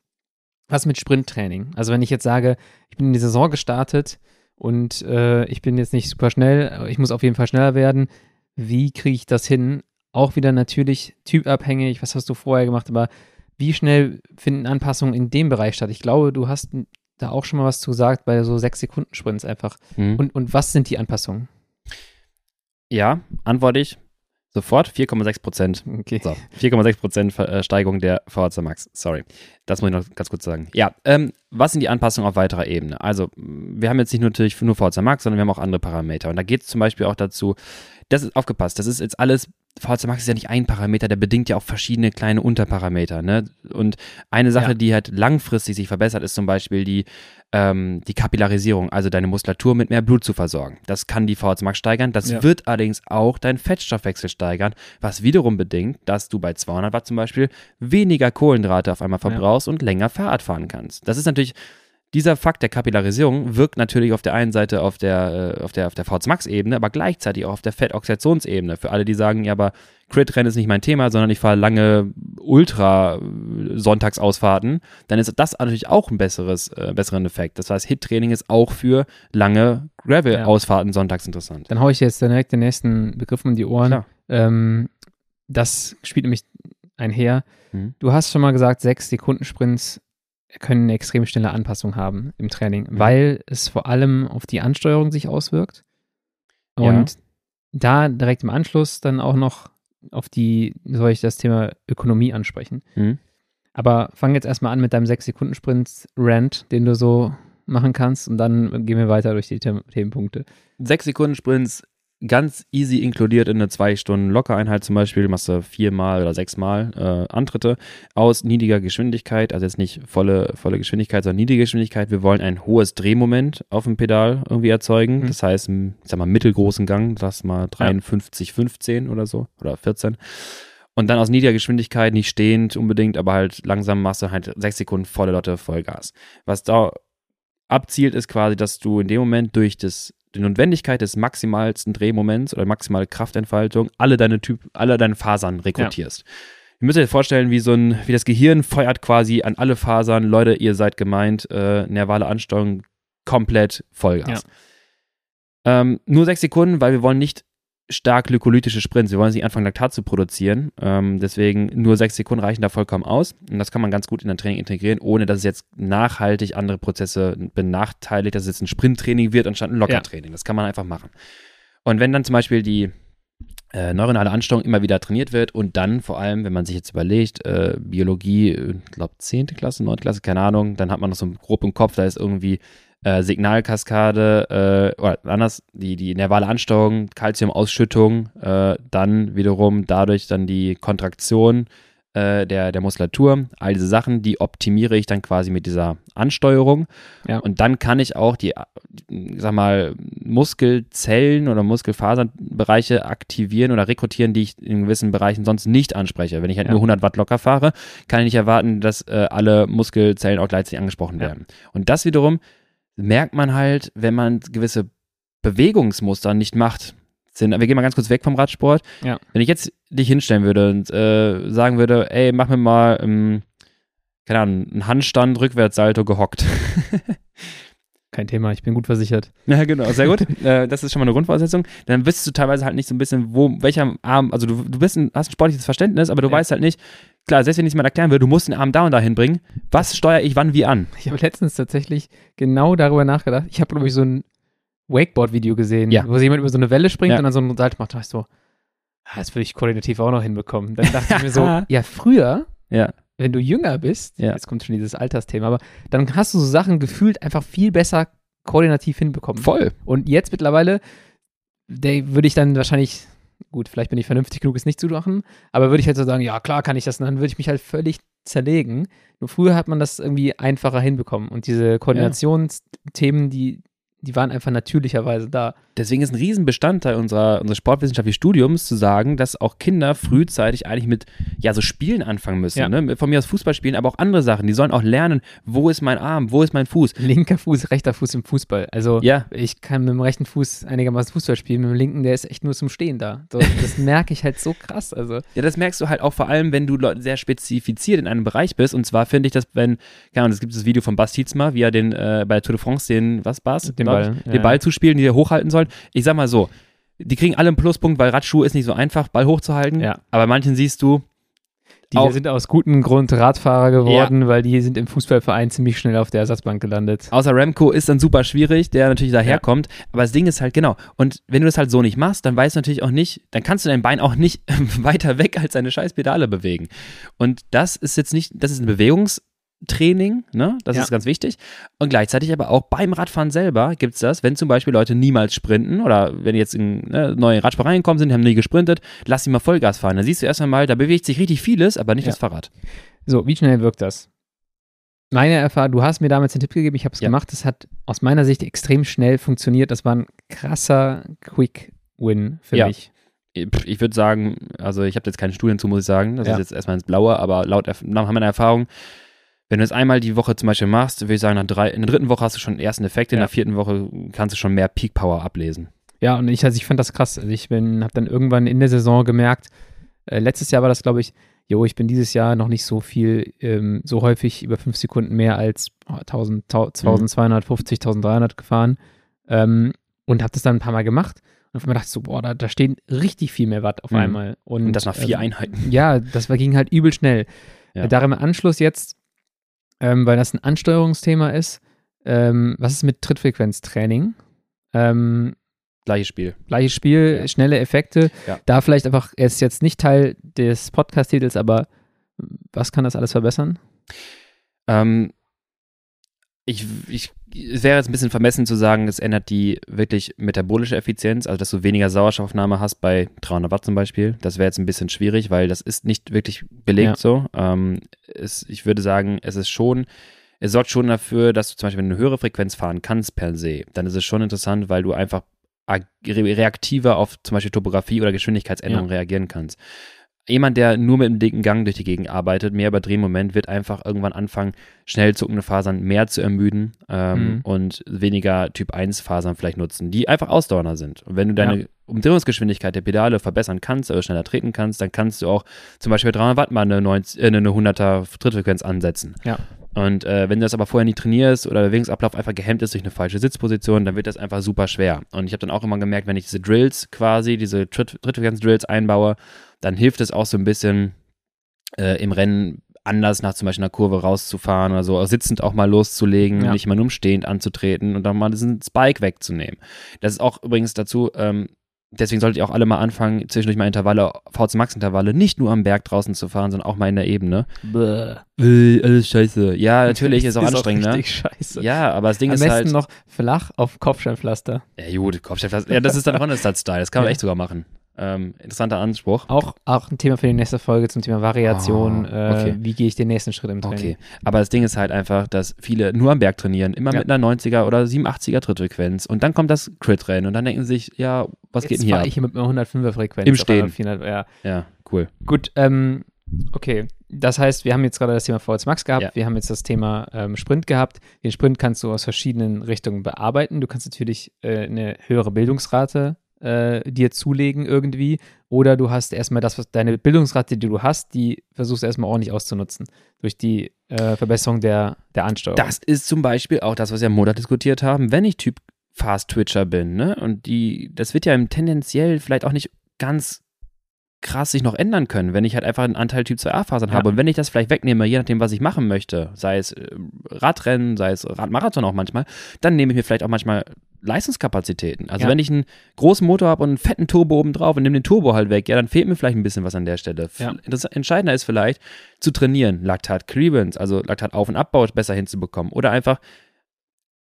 was mit Sprinttraining? Also wenn ich jetzt sage, ich bin in die Saison gestartet und äh, ich bin jetzt nicht super schnell, ich muss auf jeden Fall schneller werden, wie kriege ich das hin? Auch wieder natürlich typabhängig, was hast du vorher gemacht, aber wie schnell finden Anpassungen in dem Bereich statt? Ich glaube, du hast da auch schon mal was zu gesagt bei so sechs Sekunden Sprints einfach. Mhm. Und, und was sind die Anpassungen? Ja, antworte ich sofort 4,6 Prozent. Okay. So, 4,6 Prozent äh, Steigerung der VHC Max. Sorry. Das muss ich noch ganz kurz sagen. Ja, ähm, was sind die Anpassungen auf weiterer Ebene? Also, wir haben jetzt nicht nur natürlich nur VHC Max, sondern wir haben auch andere Parameter. Und da geht es zum Beispiel auch dazu, das ist aufgepasst, das ist jetzt alles, VHC Max ist ja nicht ein Parameter, der bedingt ja auch verschiedene kleine Unterparameter. Ne? Und eine Sache, Ja. die halt langfristig sich verbessert, ist zum Beispiel die, ähm, die Kapillarisierung, also deine Muskulatur mit mehr Blut zu versorgen. Das kann die VHC Max steigern. Das Ja. wird allerdings auch deinen Fettstoffwechsel steigern, was wiederum bedingt, dass du bei 200 Watt zum Beispiel weniger Kohlenhydrate auf einmal verbrauchst und länger Fahrrad fahren kannst. Das ist natürlich dieser Fakt der Kapillarisierung wirkt natürlich auf der einen Seite auf der, äh, auf der, auf der VHC Max-Ebene, aber gleichzeitig auch auf der Fettoxidationsebene. Für alle, die sagen, ja, aber Crit-Rennen ist nicht mein Thema, sondern ich fahre lange Ultra-Sonntagsausfahrten, dann ist das natürlich auch ein besseres, äh, besseren Effekt. Das heißt, Hit-Training ist auch für lange Gravel-Ausfahrten sonntags interessant. Dann haue ich jetzt direkt den nächsten Begriff um die Ohren. Ähm, das spielt nämlich einher. Mhm. Du hast schon mal gesagt, sechs Sekunden Sprints können eine extrem schnelle Anpassung haben im Training, Mhm. weil es vor allem auf die Ansteuerung sich auswirkt. Ja. Und da direkt im Anschluss dann auch noch auf die, soll ich das Thema Ökonomie ansprechen. Mhm. Aber fang jetzt erstmal an mit deinem 6-Sekunden-Sprint-Rant, den du so machen kannst und dann gehen wir weiter durch die The Themenpunkte. Sechs Sekunden Sprints ganz easy inkludiert in eine zwei Stunden Lockereinheit zum Beispiel. Machst du viermal oder sechsmal äh, Antritte aus niedriger Geschwindigkeit, also jetzt nicht volle, volle Geschwindigkeit, sondern niedrige Geschwindigkeit. Wir wollen ein hohes Drehmoment auf dem Pedal irgendwie erzeugen. Mhm. Das heißt, ich sag mal, mittelgroßen Gang, das mal 53, 15 oder so oder 14. Und dann aus niedriger Geschwindigkeit, nicht stehend unbedingt, aber halt langsam machst du halt sechs Sekunden volle Lotte Vollgas. Was da abzielt, ist quasi, dass du in dem Moment durch das, die Notwendigkeit des maximalsten Drehmoments oder maximale Kraftentfaltung alle deine Typ, alle deine Fasern rekrutierst. Ihr müsst euch vorstellen, wie so ein, wie das Gehirn feuert quasi an alle Fasern, Leute, ihr seid gemeint, äh, nervale Ansteuerung komplett Vollgas. Ähm, nur sechs Sekunden, weil wir wollen nicht stark glykolytische Sprints. Wir wollen nicht anfangen, Laktat zu produzieren. Ähm, deswegen nur sechs Sekunden reichen da vollkommen aus. Und das kann man ganz gut in ein Training integrieren, ohne dass es jetzt nachhaltig andere Prozesse benachteiligt, dass es jetzt ein Sprinttraining wird anstatt ein Lockertraining. Das kann man einfach machen. Und wenn dann zum Beispiel die äh, neuronale Ansteuerung immer wieder trainiert wird und dann vor allem, wenn man sich jetzt überlegt, äh, Biologie, ich glaube 10. Klasse, 9. Klasse, keine Ahnung, dann hat man noch so grob im Kopf, da ist irgendwie äh, Signalkaskade, äh, oder anders, die, die nervale Ansteuerung, Calciumausschüttung, äh, dann wiederum dadurch dann die Kontraktion äh, der, der Muskulatur, all diese Sachen, die optimiere ich dann quasi mit dieser Ansteuerung. Ja. Und dann kann ich auch die, sag mal, Muskelzellen oder Muskelfaserbereiche aktivieren oder rekrutieren, die ich in gewissen Bereichen sonst nicht anspreche. Wenn ich halt Ja. nur 100 Watt locker fahre, kann ich nicht erwarten, dass äh, alle Muskelzellen auch gleichzeitig angesprochen Ja. werden. Und das wiederum merkt man halt, wenn man gewisse Bewegungsmuster nicht macht. Sind, wir gehen mal ganz kurz weg vom Radsport. Ja. Wenn ich jetzt dich hinstellen würde und äh, sagen würde, ey, mach mir mal, ähm, keine Ahnung, einen Handstand, Rückwärtssalto gehockt. Kein Thema, ich bin gut versichert. Ja, genau, sehr gut. äh, das ist schon mal eine Grundvoraussetzung. Dann wüsstest du teilweise halt nicht so ein bisschen, wo, welcher Arm, also du, du bist ein, hast ein sportliches Verständnis, aber du Ja. weißt halt nicht, klar, selbst wenn ich es mal erklären würde, du musst den Arm da und da hinbringen. Was steuere ich wann wie an? Ich habe letztens tatsächlich genau darüber nachgedacht. Ich habe, glaube ich, so ein Wakeboard-Video gesehen, Ja. wo jemand über so eine Welle springt Ja. und dann so einen Salto macht. Da war ich so, ah, das würde ich koordinativ auch noch hinbekommen. Dann dachte ich mir so, ja, früher, Ja. Wenn du jünger bist, Ja. jetzt kommt schon dieses Altersthema, aber dann hast du so Sachen gefühlt einfach viel besser koordinativ hinbekommen. Voll. Und jetzt mittlerweile, würde ich dann wahrscheinlich, gut, vielleicht bin ich vernünftig genug, es nicht zu machen, aber würde ich halt so sagen, ja, klar kann ich das, und dann würde ich mich halt völlig zerlegen. Nur früher hat man das irgendwie einfacher hinbekommen. Und diese Koordinationsthemen, die, die waren einfach natürlicherweise da. Deswegen ist ein Riesenbestandteil unserer, unseres sportwissenschaftlichen Studiums zu sagen, dass auch Kinder frühzeitig eigentlich mit ja, so Spielen anfangen müssen. Ja. Ne? Von mir aus Fußball spielen, aber auch andere Sachen. Die sollen auch lernen, wo ist mein Arm, wo ist mein Fuß. Linker Fuß, rechter Fuß im Fußball. Also Ja, ich kann mit dem rechten Fuß einigermaßen Fußball spielen, mit dem linken, der ist echt nur zum Stehen da. So, das merke ich halt so krass. Also Ja, das merkst du halt auch vor allem, wenn du sehr spezifiziert in einem Bereich bist. Und zwar finde ich das, wenn, keine Ahnung, es gibt das Video von Bas Tietzma, wie er den äh, bei Tour de France den, was Bas? Den Ball, ich, ja, den Ball zuspielen, die er hochhalten sollen. Ich sag mal so, die kriegen alle einen Pluspunkt, weil Radschuh ist nicht so einfach, Ball hochzuhalten. Ja. Aber manchen siehst du, Die Auch- sind aus gutem Grund Radfahrer geworden, weil die sind im Fußballverein ziemlich schnell auf der Ersatzbank gelandet. außer Remco ist dann super schwierig, der natürlich daherkommt. Aber das Ding ist halt, genau. Und wenn du das halt so nicht machst, dann weißt du natürlich auch nicht, dann kannst du dein Bein auch nicht weiter weg als deine scheiß Pedale bewegen. Und das ist jetzt nicht, das ist ein Bewegungstraining, ne? Das Ja. ist ganz wichtig. Und gleichzeitig aber auch beim Radfahren selber gibt es das, wenn zum Beispiel Leute niemals sprinten oder wenn jetzt in ne, neue Radsport reingekommen sind, haben nie gesprintet, lass sie mal Vollgas fahren. Dann siehst du erst einmal, da bewegt sich richtig vieles, aber nicht Ja. das Fahrrad. So, wie schnell wirkt das? Meine Erfahrung, du hast mir damals den Tipp gegeben, ich habe es Ja. gemacht, das hat aus meiner Sicht extrem schnell funktioniert. Das war ein krasser Quick-Win für Ja. mich. Pff, ich würde sagen, also ich habe jetzt keine Studien zu, muss ich sagen. Das Ja. ist jetzt erstmal ins Blaue, aber laut nach meiner Erfahrung, wenn du es einmal die Woche zum Beispiel machst, würde ich sagen, nach drei, in der dritten Woche hast du schon den ersten Effekt, in Ja. der vierten Woche kannst du schon mehr Peak Power ablesen. Ja, und ich, also ich fand das krass. Also ich bin, habe dann irgendwann in der Saison gemerkt, äh, letztes Jahr war das, glaube ich, jo, ich bin dieses Jahr noch nicht so viel, ähm, so häufig über fünf Sekunden mehr als oh, 1000, 1250, 1300 gefahren ähm, und habe das dann ein paar Mal gemacht. Und auf einmal dachte ich so, boah, da, da stehen richtig viel mehr Watt auf Mhm. einmal. Und, Und das nach vier ähm, Einheiten. Ja, das war, ging halt übel schnell. Ja. Äh, Darum im Anschluss jetzt, ähm, weil das ein Ansteuerungsthema ist, ähm, was ist mit Trittfrequenztraining? Ähm, Gleiches Spiel. gleiches Spiel, Ja. schnelle Effekte. Ja. Da vielleicht einfach, er ist jetzt nicht Teil des Podcast-Titels, aber was kann das alles verbessern? Ähm, ich, ich, es wäre jetzt ein bisschen vermessen zu sagen, es ändert die wirklich metabolische Effizienz, also dass du weniger Sauerstoffaufnahme hast bei 300 Watt zum Beispiel. Das wäre jetzt ein bisschen schwierig, weil das ist nicht wirklich belegt Ja. so. Ähm, es, ich würde sagen, es ist schon, es sorgt schon dafür, dass du zum Beispiel eine höhere Frequenz fahren kannst per se. Dann ist es schon interessant, weil du einfach reaktiver auf zum Beispiel Topografie oder Geschwindigkeitsänderungen reagieren kannst. Jemand, der nur mit einem dicken Gang durch die Gegend arbeitet, mehr über Drehmoment, wird einfach irgendwann anfangen, schnell zuckende Fasern mehr zu ermüden ähm, Mhm. und weniger Typ 1 Fasern vielleicht nutzen, die einfach ausdauernder sind. Und wenn du deine Ja. Umdrehungsgeschwindigkeit der Pedale verbessern kannst oder schneller treten kannst, dann kannst du auch zum Beispiel bei 300 Watt mal eine, 90, äh, eine 100er Trittfrequenz ansetzen. Ja. Und äh, wenn du das aber vorher nie trainierst oder der Bewegungsablauf einfach gehemmt ist durch eine falsche Sitzposition, dann wird das einfach super schwer. Und ich habe dann auch immer gemerkt, wenn ich diese Drills quasi, diese Tritt Trittfrequenz-Drills einbaue, dann hilft es auch so ein bisschen äh, im Rennen anders nach zum Beispiel einer Kurve rauszufahren oder so, auch sitzend auch mal loszulegen, Ja. nicht immer nur stehend anzutreten und dann mal diesen Spike wegzunehmen. Das ist auch übrigens dazu, ähm, deswegen solltet ihr auch alle mal anfangen, zwischendurch mal Intervalle, VC Max Intervalle, nicht nur am Berg draußen zu fahren, sondern auch mal in der Ebene. Bäh. Äh, alles scheiße. Ja, natürlich ist auch anstrengend, ne? richtig scheiße. Ja, aber das Ding Am ist besten halt. noch flach auf Kopfsteinpflaster. Ja, gut, Kopfsteinpflaster. Ja, das ist dann Ronestad-Style. Das kann man Ja. echt sogar machen. Ähm, interessanter Anspruch. Auch, auch ein Thema für die nächste Folge zum Thema Variation. Ah, okay. äh, wie gehe ich den nächsten Schritt im Training? Okay. Aber das Ding ist halt einfach, dass viele nur am Berg trainieren, immer Ja. mit einer 90er oder 87er Trittfrequenz. Und dann kommt das Crit-Rennen und dann denken sie sich, ja, was geht Jetzt denn hier ab? ich hier mit einer 105er Frequenz. Im Stehen. einer 400, ja. Ja, cool. Gut, ähm, okay. Das heißt, wir haben jetzt gerade das Thema VS Max gehabt, Ja. wir haben jetzt das Thema ähm, Sprint gehabt. Den Sprint kannst du aus verschiedenen Richtungen bearbeiten. Du kannst natürlich äh, eine höhere Bildungsrate äh, dir zulegen irgendwie. Oder du hast erstmal das, was deine Bildungsrate, die du hast, die versuchst du erstmal ordentlich auszunutzen. Durch die äh, Verbesserung der, der Ansteuerung. Das ist zum Beispiel auch das, was wir am Montag diskutiert haben, wenn ich Typ Fast Twitcher bin, ne? Und die, das wird ja im tendenziell vielleicht auch nicht ganz krass sich noch ändern können, wenn ich halt einfach einen Anteil Typ 2a-Fasern Ja. habe. Und wenn ich das vielleicht wegnehme, je nachdem, was ich machen möchte, sei es äh, Radrennen, sei es Radmarathon auch manchmal, dann nehme ich mir vielleicht auch manchmal Leistungskapazitäten. Also Ja. wenn ich einen großen Motor habe und einen fetten Turbo oben drauf und nehme den Turbo halt weg, ja, dann fehlt mir vielleicht ein bisschen was an der Stelle. Ja. Das Entscheidender ist vielleicht zu trainieren, Laktat Clearance, also Laktat Auf- und Abbau besser hinzubekommen oder einfach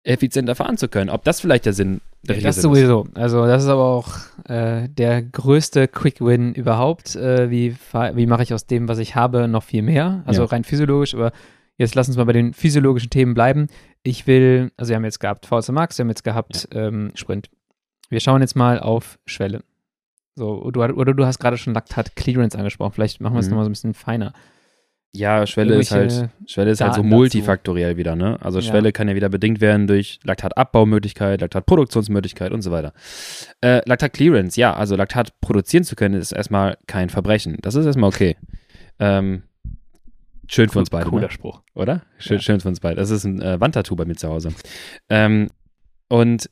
effizienter fahren zu können. Ob das vielleicht der Sinn der das Sinn ist. sowieso. Also das ist aber auch äh, der größte Quick Win überhaupt. Äh, wie wie mache ich aus dem, was ich habe, noch viel mehr? Also Ja. rein physiologisch, aber jetzt lass uns mal bei den physiologischen Themen bleiben. Ich will, also wir haben jetzt gehabt VS Max, wir haben jetzt gehabt ähm, Sprint. Wir schauen jetzt mal auf Schwelle. So, du, oder du hast gerade schon Laktat Clearance angesprochen. Vielleicht machen wir es Mhm. nochmal so ein bisschen feiner. Ja, Schwelle ist halt, Schwelle ist halt so Daten dazu. multifaktoriell wieder, ne? Also Ja. Schwelle kann ja wieder bedingt werden durch Laktatabbaumöglichkeit, Laktatproduktionsmöglichkeit und so weiter. Äh, Laktat Clearance, ja, also Laktat produzieren zu können, ist erstmal kein Verbrechen. Das ist erstmal okay. Ähm, schön für uns beide, Cooler ne? Spruch. oder? Schön, Ja. schön für uns beide. Das ist ein äh, Wandtattoo bei mir zu Hause. Ähm, und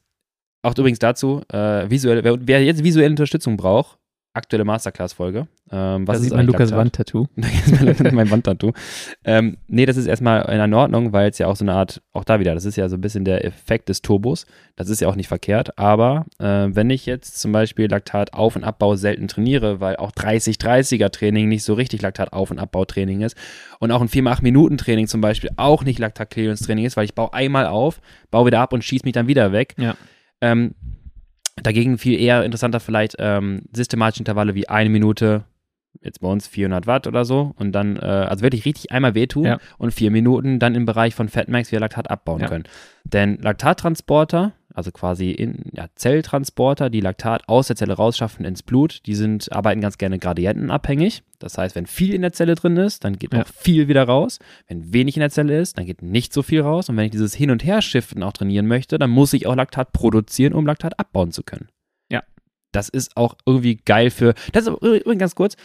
auch übrigens dazu, äh, visuelle, wer, wer jetzt visuelle Unterstützung braucht, aktuelle Masterclass-Folge. Ähm, was ist eigentlich mein Lukas? Wandtattoo. Mein Wandtattoo. Ähm, nee, das ist erstmal in Ordnung, weil es ja auch so eine Art, auch da wieder, das ist ja so ein bisschen der Effekt des Turbos. Das ist ja auch nicht verkehrt. Aber äh, wenn ich jetzt zum Beispiel Laktat Auf- und Abbau selten trainiere, weil auch 30-30er Training nicht so richtig Laktat Auf- und Abbau-Training ist und auch ein 4x8-Minuten-Training zum Beispiel auch nicht Laktat-Clearance-Training ist, weil ich baue einmal auf, baue wieder ab und schieße mich dann wieder weg. Ja. Ähm, dagegen viel eher interessanter vielleicht ähm, systematische Intervalle wie eine Minute, jetzt bei uns 400 Watt oder so und dann, äh, also wirklich richtig einmal wehtun Ja. und vier Minuten dann im Bereich von Fatmax wieder Laktat abbauen Ja. können. Denn Laktattransporter, also quasi in, ja, Zelltransporter, die Laktat aus der Zelle rausschaffen ins Blut, die sind, arbeiten ganz gerne gradientenabhängig. Das heißt, wenn viel in der Zelle drin ist, dann geht Ja. auch viel wieder raus. Wenn wenig in der Zelle ist, dann geht nicht so viel raus. Und wenn ich dieses Hin- und Her-Shiften auch trainieren möchte, dann muss ich auch Laktat produzieren, um Laktat abbauen zu können. Ja. Das ist auch irgendwie geil für. Das ist aber übrigens ganz kurz.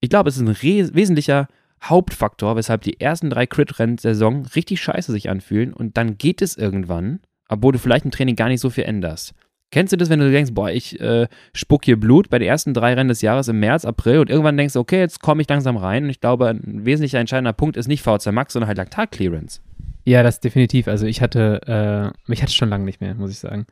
Ich glaube, es ist ein wesentlicher Hauptfaktor, weshalb die ersten drei Crit-Rennen der Saison richtig scheiße sich anfühlen und dann geht es irgendwann, obwohl du vielleicht im Training gar nicht so viel änderst. Kennst du das, wenn du denkst, boah, ich äh, spuck hier Blut bei den ersten drei Rennen des Jahres im März, April und irgendwann denkst du, okay, jetzt komme ich langsam rein und ich glaube, ein wesentlicher entscheidender Punkt ist nicht VZ Max, sondern halt Laktat-Clearance. Ja, das definitiv. Also ich hatte, äh, ich hatte schon lange nicht mehr, muss ich sagen.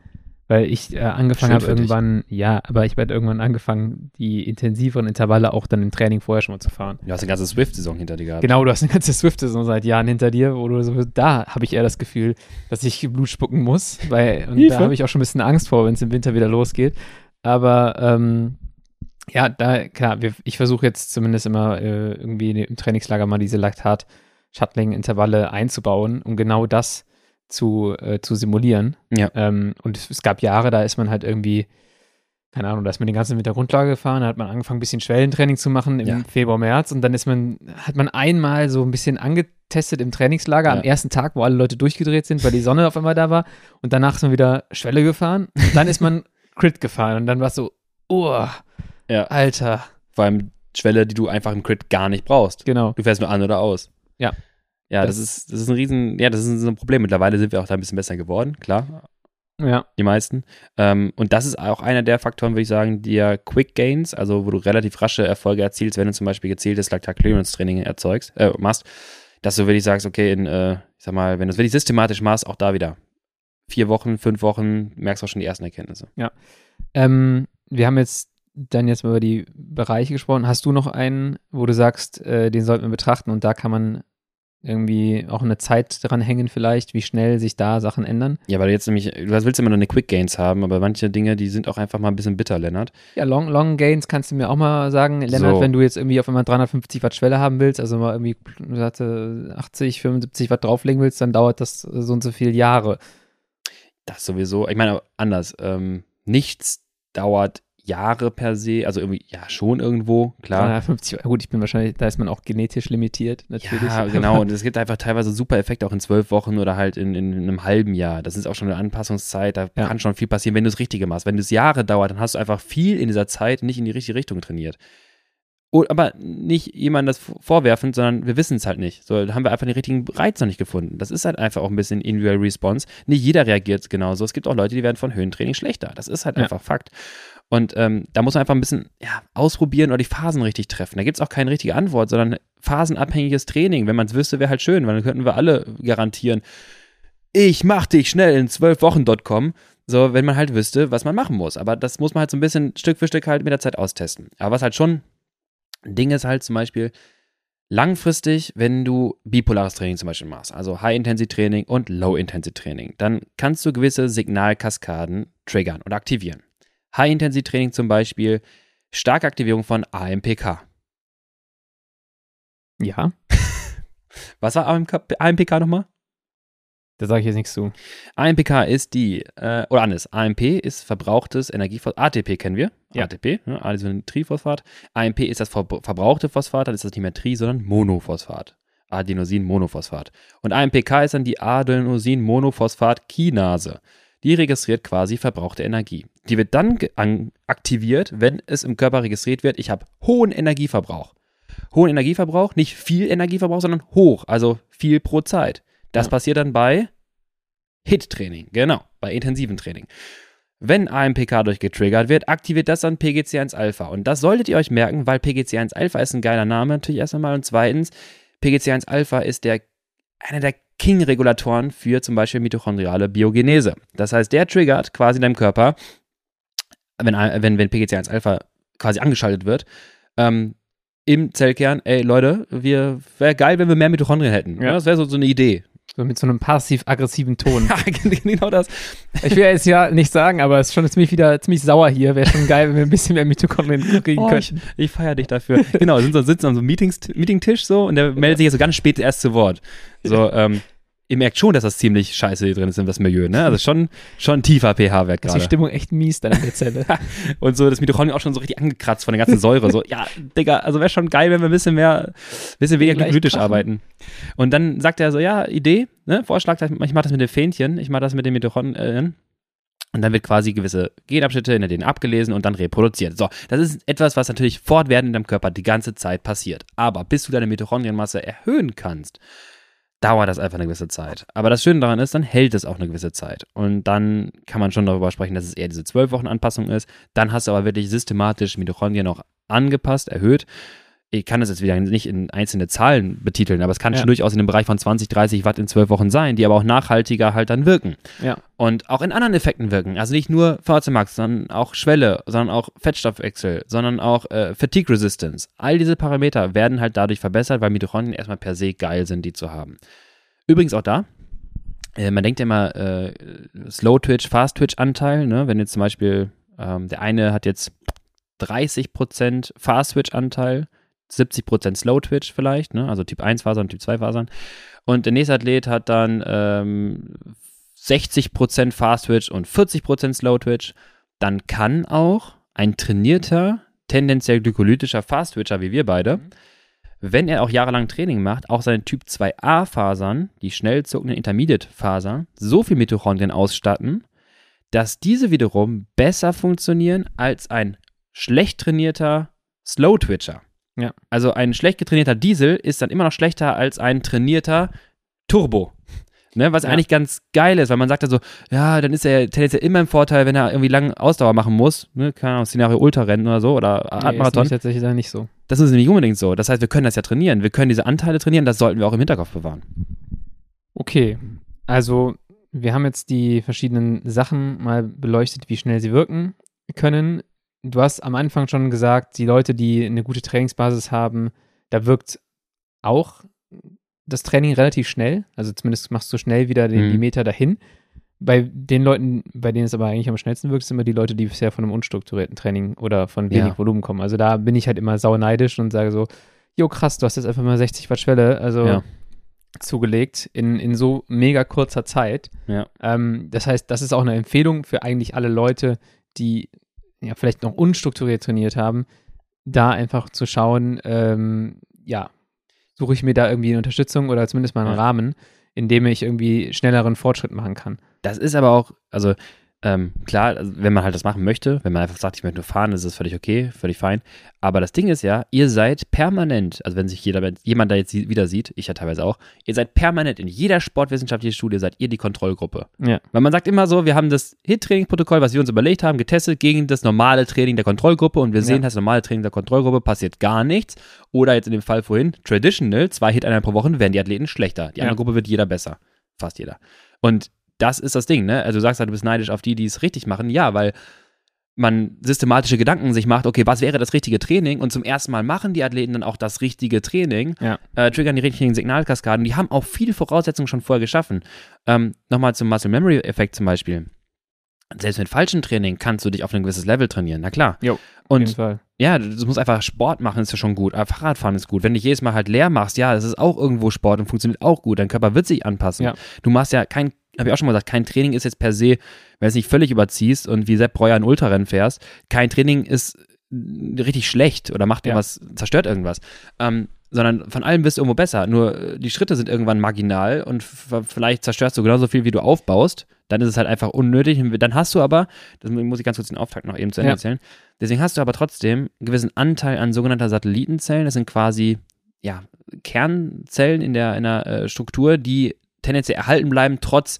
Weil ich äh, angefangen habe für dich. irgendwann, ja, aber ich werde irgendwann angefangen, die intensiveren Intervalle auch dann im Training vorher schon mal zu fahren. Du hast eine ganze Swift-Saison hinter dir gehabt. Genau, du hast eine ganze Swift-Saison seit Jahren hinter dir, wo du so, da habe ich eher das Gefühl, dass ich Blut spucken muss, weil und da habe ich auch schon ein bisschen Angst vor, wenn es im Winter wieder losgeht. Aber ähm, ja, da, klar, wir, ich versuche jetzt zumindest immer äh, irgendwie im Trainingslager mal diese Laktat-Shuttling-Intervalle einzubauen, um genau das zu, äh, zu simulieren. Ja. Ähm, und es, es gab Jahre, da ist man halt irgendwie, keine Ahnung, da ist man den ganzen Winter Grundlage gefahren, da hat man angefangen, ein bisschen Schwellentraining zu machen im Ja. Februar, März und dann ist man, hat man einmal so ein bisschen angetestet im Trainingslager am Ja. ersten Tag, wo alle Leute durchgedreht sind, weil die Sonne auf einmal da war und danach ist man wieder Schwelle gefahren und dann ist man Crit gefahren und dann war es so, oh, Ja. Alter, Vor allem Schwelle, die du einfach im Crit gar nicht brauchst. genau. Du fährst nur an oder aus. Ja. Ja, das, Das- ist, das ist ein Riesen, ja, das ist ein Problem. Mittlerweile sind wir auch da ein bisschen besser geworden, klar, Ja, die meisten. Ähm, und das ist auch einer der Faktoren, würde ich sagen, die ja Quick Gains, also wo du relativ rasche Erfolge erzielst, wenn du zum Beispiel gezieltes Lactat Clearance Training erzeugst, äh, machst, dass du wirklich sagst, okay, in, äh, ich sag mal, wenn du es wirklich systematisch machst, auch da wieder. Vier Wochen, fünf Wochen, merkst auch schon die ersten Erkenntnisse. Ähm, wir haben jetzt dann jetzt mal über die Bereiche gesprochen. Hast du noch einen, wo du sagst, äh, den sollten wir betrachten und da kann man irgendwie auch eine Zeit dran hängen vielleicht, wie schnell sich da Sachen ändern? Ja, weil du jetzt nämlich, du willst immer nur eine Quick Gains haben, aber manche Dinge, die sind auch einfach mal ein bisschen bitter, Lennart. Ja, Long, Long Gains kannst du mir auch mal sagen, Lennart, So. wenn du jetzt irgendwie auf einmal 350 Watt Schwelle haben willst, also mal irgendwie du sagst, äh, 80, 75 Watt drauflegen willst, dann dauert das äh, so und so viele Jahre. Das sowieso. Ich meine, anders. Ähm, nichts dauert Jahre per se, also irgendwie, ja, schon irgendwo, klar. 350, gut, ich bin wahrscheinlich, da ist man auch genetisch limitiert, natürlich. Ja, genau. Und es gibt einfach teilweise super Effekte auch in zwölf Wochen oder halt in, in, einem halben Jahr. Das ist auch schon eine Anpassungszeit. Da Ja. kann schon viel passieren, wenn du das Richtige machst. Wenn es Jahre dauert, dann hast du einfach viel in dieser Zeit nicht in die richtige Richtung trainiert. Und, aber nicht jemandem das vorwerfend, sondern wir wissen es halt nicht. So, da haben wir einfach den richtigen Reiz noch nicht gefunden. Das ist halt einfach auch ein bisschen Individual Response. Nicht jeder reagiert genauso. Es gibt auch Leute, die werden von Höhentraining schlechter. Das ist halt Ja. einfach Fakt. Und ähm, da muss man einfach ein bisschen ja, ausprobieren oder die Phasen richtig treffen. Da gibt es auch keine richtige Antwort, sondern phasenabhängiges Training. Wenn man es wüsste, wäre halt schön, weil dann könnten wir alle garantieren, ich mach dich schnell in zwölf Wochen.com. So, wenn man halt wüsste, was man machen muss. Aber das muss man halt so ein bisschen Stück für Stück halt mit der Zeit austesten. Aber was halt schon ein Ding ist halt zum Beispiel, langfristig, wenn du bipolares Training zum Beispiel machst, also High-Intensity-Training und Low-Intensity-Training, dann kannst du gewisse Signalkaskaden triggern oder aktivieren. High-Intensity-Training zum Beispiel, starke Aktivierung von AMPK. Ja, Was war AMK, AMPK nochmal? da sage ich jetzt nichts zu. AMPK ist die, äh, oder anders, AMP ist verbrauchtes Energiephosphat. ATP kennen wir. Ja. ATP, ne, Adenosintriphosphat. AMP ist das ver verbrauchte Phosphat, dann ist das nicht mehr Tri, sondern Monophosphat. Adenosin-Monophosphat. Und AMPK ist dann die Adenosin-Monophosphat-Kinase. Die registriert quasi verbrauchte Energie. Die wird dann aktiviert, wenn es im Körper registriert wird, ich habe hohen Energieverbrauch. Hohen Energieverbrauch, nicht viel Energieverbrauch, sondern hoch, also viel pro Zeit. Das Ja. passiert dann bei HIT-Training, genau, bei intensiven Training. Wenn AMPK durch getriggert wird, aktiviert das dann PGC1-Alpha. Und das solltet ihr euch merken, weil PGC1-Alpha ist ein geiler Name natürlich erst einmal. Und zweitens, PGC1-Alpha ist der, einer der King-Regulatoren für zum Beispiel mitochondriale Biogenese. Das heißt, der triggert quasi in deinem Körper, wenn, wenn, wenn PGC1-Alpha quasi angeschaltet wird, ähm, im Zellkern, ey Leute, wir wäre geil, wenn wir mehr Mitochondrien hätten. Ja. Ja. Das wäre so, so eine Idee. So mit so einem passiv-aggressiven Ton. Genau das. Ich will jetzt ja nicht sagen, aber es ist schon ziemlich wieder ziemlich sauer hier. Wäre schon geil, wenn wir ein bisschen mehr Mitochondrien kriegen Oh, ich könnten. ich feiere dich dafür. genau, sind so, sitzen an so einem Meetings, Meetingtisch so und der meldet sich jetzt so ganz spät erst zu Wort. So, ähm, ihr merkt schon, dass das ziemlich scheiße hier drin ist in das Milieu, ne? Also schon, schon ein tiefer pH-Wert Ist die gerade. Stimmung echt mies dann in der Zelle. Und so das Mitochondrien auch schon so richtig angekratzt von der ganzen Säure. So, ja, Digga, also wäre schon geil, wenn wir ein bisschen mehr, bisschen weniger glykolytisch arbeiten. Und dann sagt er so, ja, Idee, ne? Vorschlag, ich mache das mit den Fähnchen, ich mache das mit den Mitochondrien. Und dann wird quasi gewisse Genabschnitte in denen abgelesen und dann reproduziert. So, das ist etwas, was natürlich fortwährend in deinem Körper die ganze Zeit passiert. Aber bis du deine Mitochondrienmasse erhöhen kannst, dauert das einfach eine gewisse Zeit. Aber das Schöne daran ist, dann hält es auch eine gewisse Zeit. Und dann kann man schon darüber sprechen, dass es eher diese 12 Wochen Anpassung ist. Dann hast du aber wirklich systematisch Mitochondrien noch angepasst, erhöht. Ich kann das jetzt wieder nicht in einzelne Zahlen betiteln, aber es kann Ja. schon durchaus in dem Bereich von 20, 30 Watt in 12 Wochen sein, die aber auch nachhaltiger halt dann wirken. Ja. Und auch in anderen Effekten wirken. Also nicht nur VHC Max, sondern auch Schwelle, sondern auch Fettstoffwechsel, sondern auch äh, Fatigue Resistance. All diese Parameter werden halt dadurch verbessert, weil Mitochondrien erstmal per se geil sind, die zu haben. Übrigens auch da, äh, man denkt ja immer äh, Slow Twitch, Fast Twitch Anteil, ne? wenn jetzt zum Beispiel ähm, der eine hat jetzt 30% Fast Twitch Anteil, 70% Slow Twitch vielleicht, ne? also Typ 1 Fasern und Typ 2 Fasern. Und der nächste Athlet hat dann ähm, 60% Fast Twitch und 40% Slow Twitch. Dann kann auch ein trainierter, tendenziell glykolytischer Fast Twitcher wie wir beide, wenn er auch jahrelang Training macht, auch seine Typ 2a Fasern, die schnell zuckenden Intermediate Fasern, so viel Mitochondrien ausstatten, dass diese wiederum besser funktionieren als ein schlecht trainierter Slow Twitcher. Ja. Also ein schlecht getrainierter Diesel ist dann immer noch schlechter als ein trainierter Turbo. Ne, was Ja. eigentlich ganz geil ist, weil man sagt ja so, ja, dann ist er tendenziell immer im Vorteil, wenn er irgendwie lang Ausdauer machen muss, ne, keine Ahnung, Szenario Ultrarennen oder so oder Nee, ist Radmarathon. tatsächlich dann nicht so. Das ist nämlich unbedingt so. Das heißt, wir können das ja trainieren. Wir können diese Anteile trainieren, das sollten wir auch im Hinterkopf bewahren. Okay, also wir haben jetzt die verschiedenen Sachen mal beleuchtet, wie schnell sie wirken können. Du hast am Anfang schon gesagt, die Leute, die eine gute Trainingsbasis haben, da wirkt auch das Training relativ schnell. Also zumindest machst du schnell wieder den, Mhm. die Meter dahin. Bei den Leuten, bei denen es aber eigentlich am schnellsten wirkt, sind immer die Leute, die bisher von einem unstrukturierten Training oder von wenig Ja. Volumen kommen. Also da bin ich halt immer sauneidisch und sage so, jo krass, du hast jetzt einfach mal 60 Watt Schwelle, also Ja. zugelegt in, in so mega kurzer Zeit. Ja. Ähm, das heißt, das ist auch eine Empfehlung für eigentlich alle Leute, die ja vielleicht noch unstrukturiert trainiert haben, da einfach zu schauen, ähm, ja, suche ich mir da irgendwie eine Unterstützung oder zumindest mal einen Ja. Rahmen, in dem ich irgendwie schnelleren Fortschritt machen kann. Das ist aber auch, also ähm, klar, also wenn man halt das machen möchte, wenn man einfach sagt, ich möchte nur fahren, ist das völlig okay, völlig fein. Aber das Ding ist ja, ihr seid permanent, also wenn sich jeder, jemand da jetzt wieder sieht, ich ja teilweise auch, ihr seid permanent in jeder sportwissenschaftlichen Studie, seid ihr die Kontrollgruppe. Ja. Weil man sagt immer so, wir haben das HIT-Training-Protokoll, was wir uns überlegt haben, getestet gegen das normale Training der Kontrollgruppe und wir sehen, Ja. das normale Training der Kontrollgruppe passiert gar nichts. Oder jetzt in dem Fall vorhin, Traditional, zwei Hit-Einheiten pro Woche, werden die Athleten schlechter. Die Ja. andere Gruppe wird jeder besser. Fast jeder. Und das ist das Ding, ne? Also du sagst halt, du bist neidisch auf die, die es richtig machen. Ja, weil man systematische Gedanken sich macht, okay, was wäre das richtige Training? Und zum ersten Mal machen die Athleten dann auch das richtige Training, Ja. äh, triggern die richtigen Signalkaskaden. Die haben auch viele Voraussetzungen schon vorher geschaffen. Ähm, Nochmal zum Muscle Memory Effekt zum Beispiel. Selbst mit falschem Training kannst du dich auf ein gewisses Level trainieren, na klar. Jo, Und ja, du du musst einfach Sport machen, ist ja schon gut. Aber Fahrradfahren ist gut. Wenn du dich jedes Mal halt leer machst, ja, das ist auch irgendwo Sport und funktioniert auch gut. Dein Körper wird sich anpassen. Ja. Du machst ja kein, habe ich auch schon mal gesagt, kein Training ist jetzt per se, wenn du es nicht völlig überziehst und wie Sepp Breuer ein Ultrarennen fährst, kein Training ist äh, richtig schlecht oder macht Ja. irgendwas, zerstört irgendwas. Ähm, sondern von allem wirst du irgendwo besser. Nur äh, die Schritte sind irgendwann marginal und vielleicht zerstörst du genauso viel, wie du aufbaust. Dann ist es halt einfach unnötig. Und dann hast du aber, das muss ich ganz kurz den Auftakt noch eben zu Ende Ja. erzählen, deswegen hast du aber trotzdem einen gewissen Anteil an sogenannter Satellitenzellen. Das sind quasi ja, Kernzellen in der, in der äh, Struktur, die tendenziell erhalten bleiben, trotz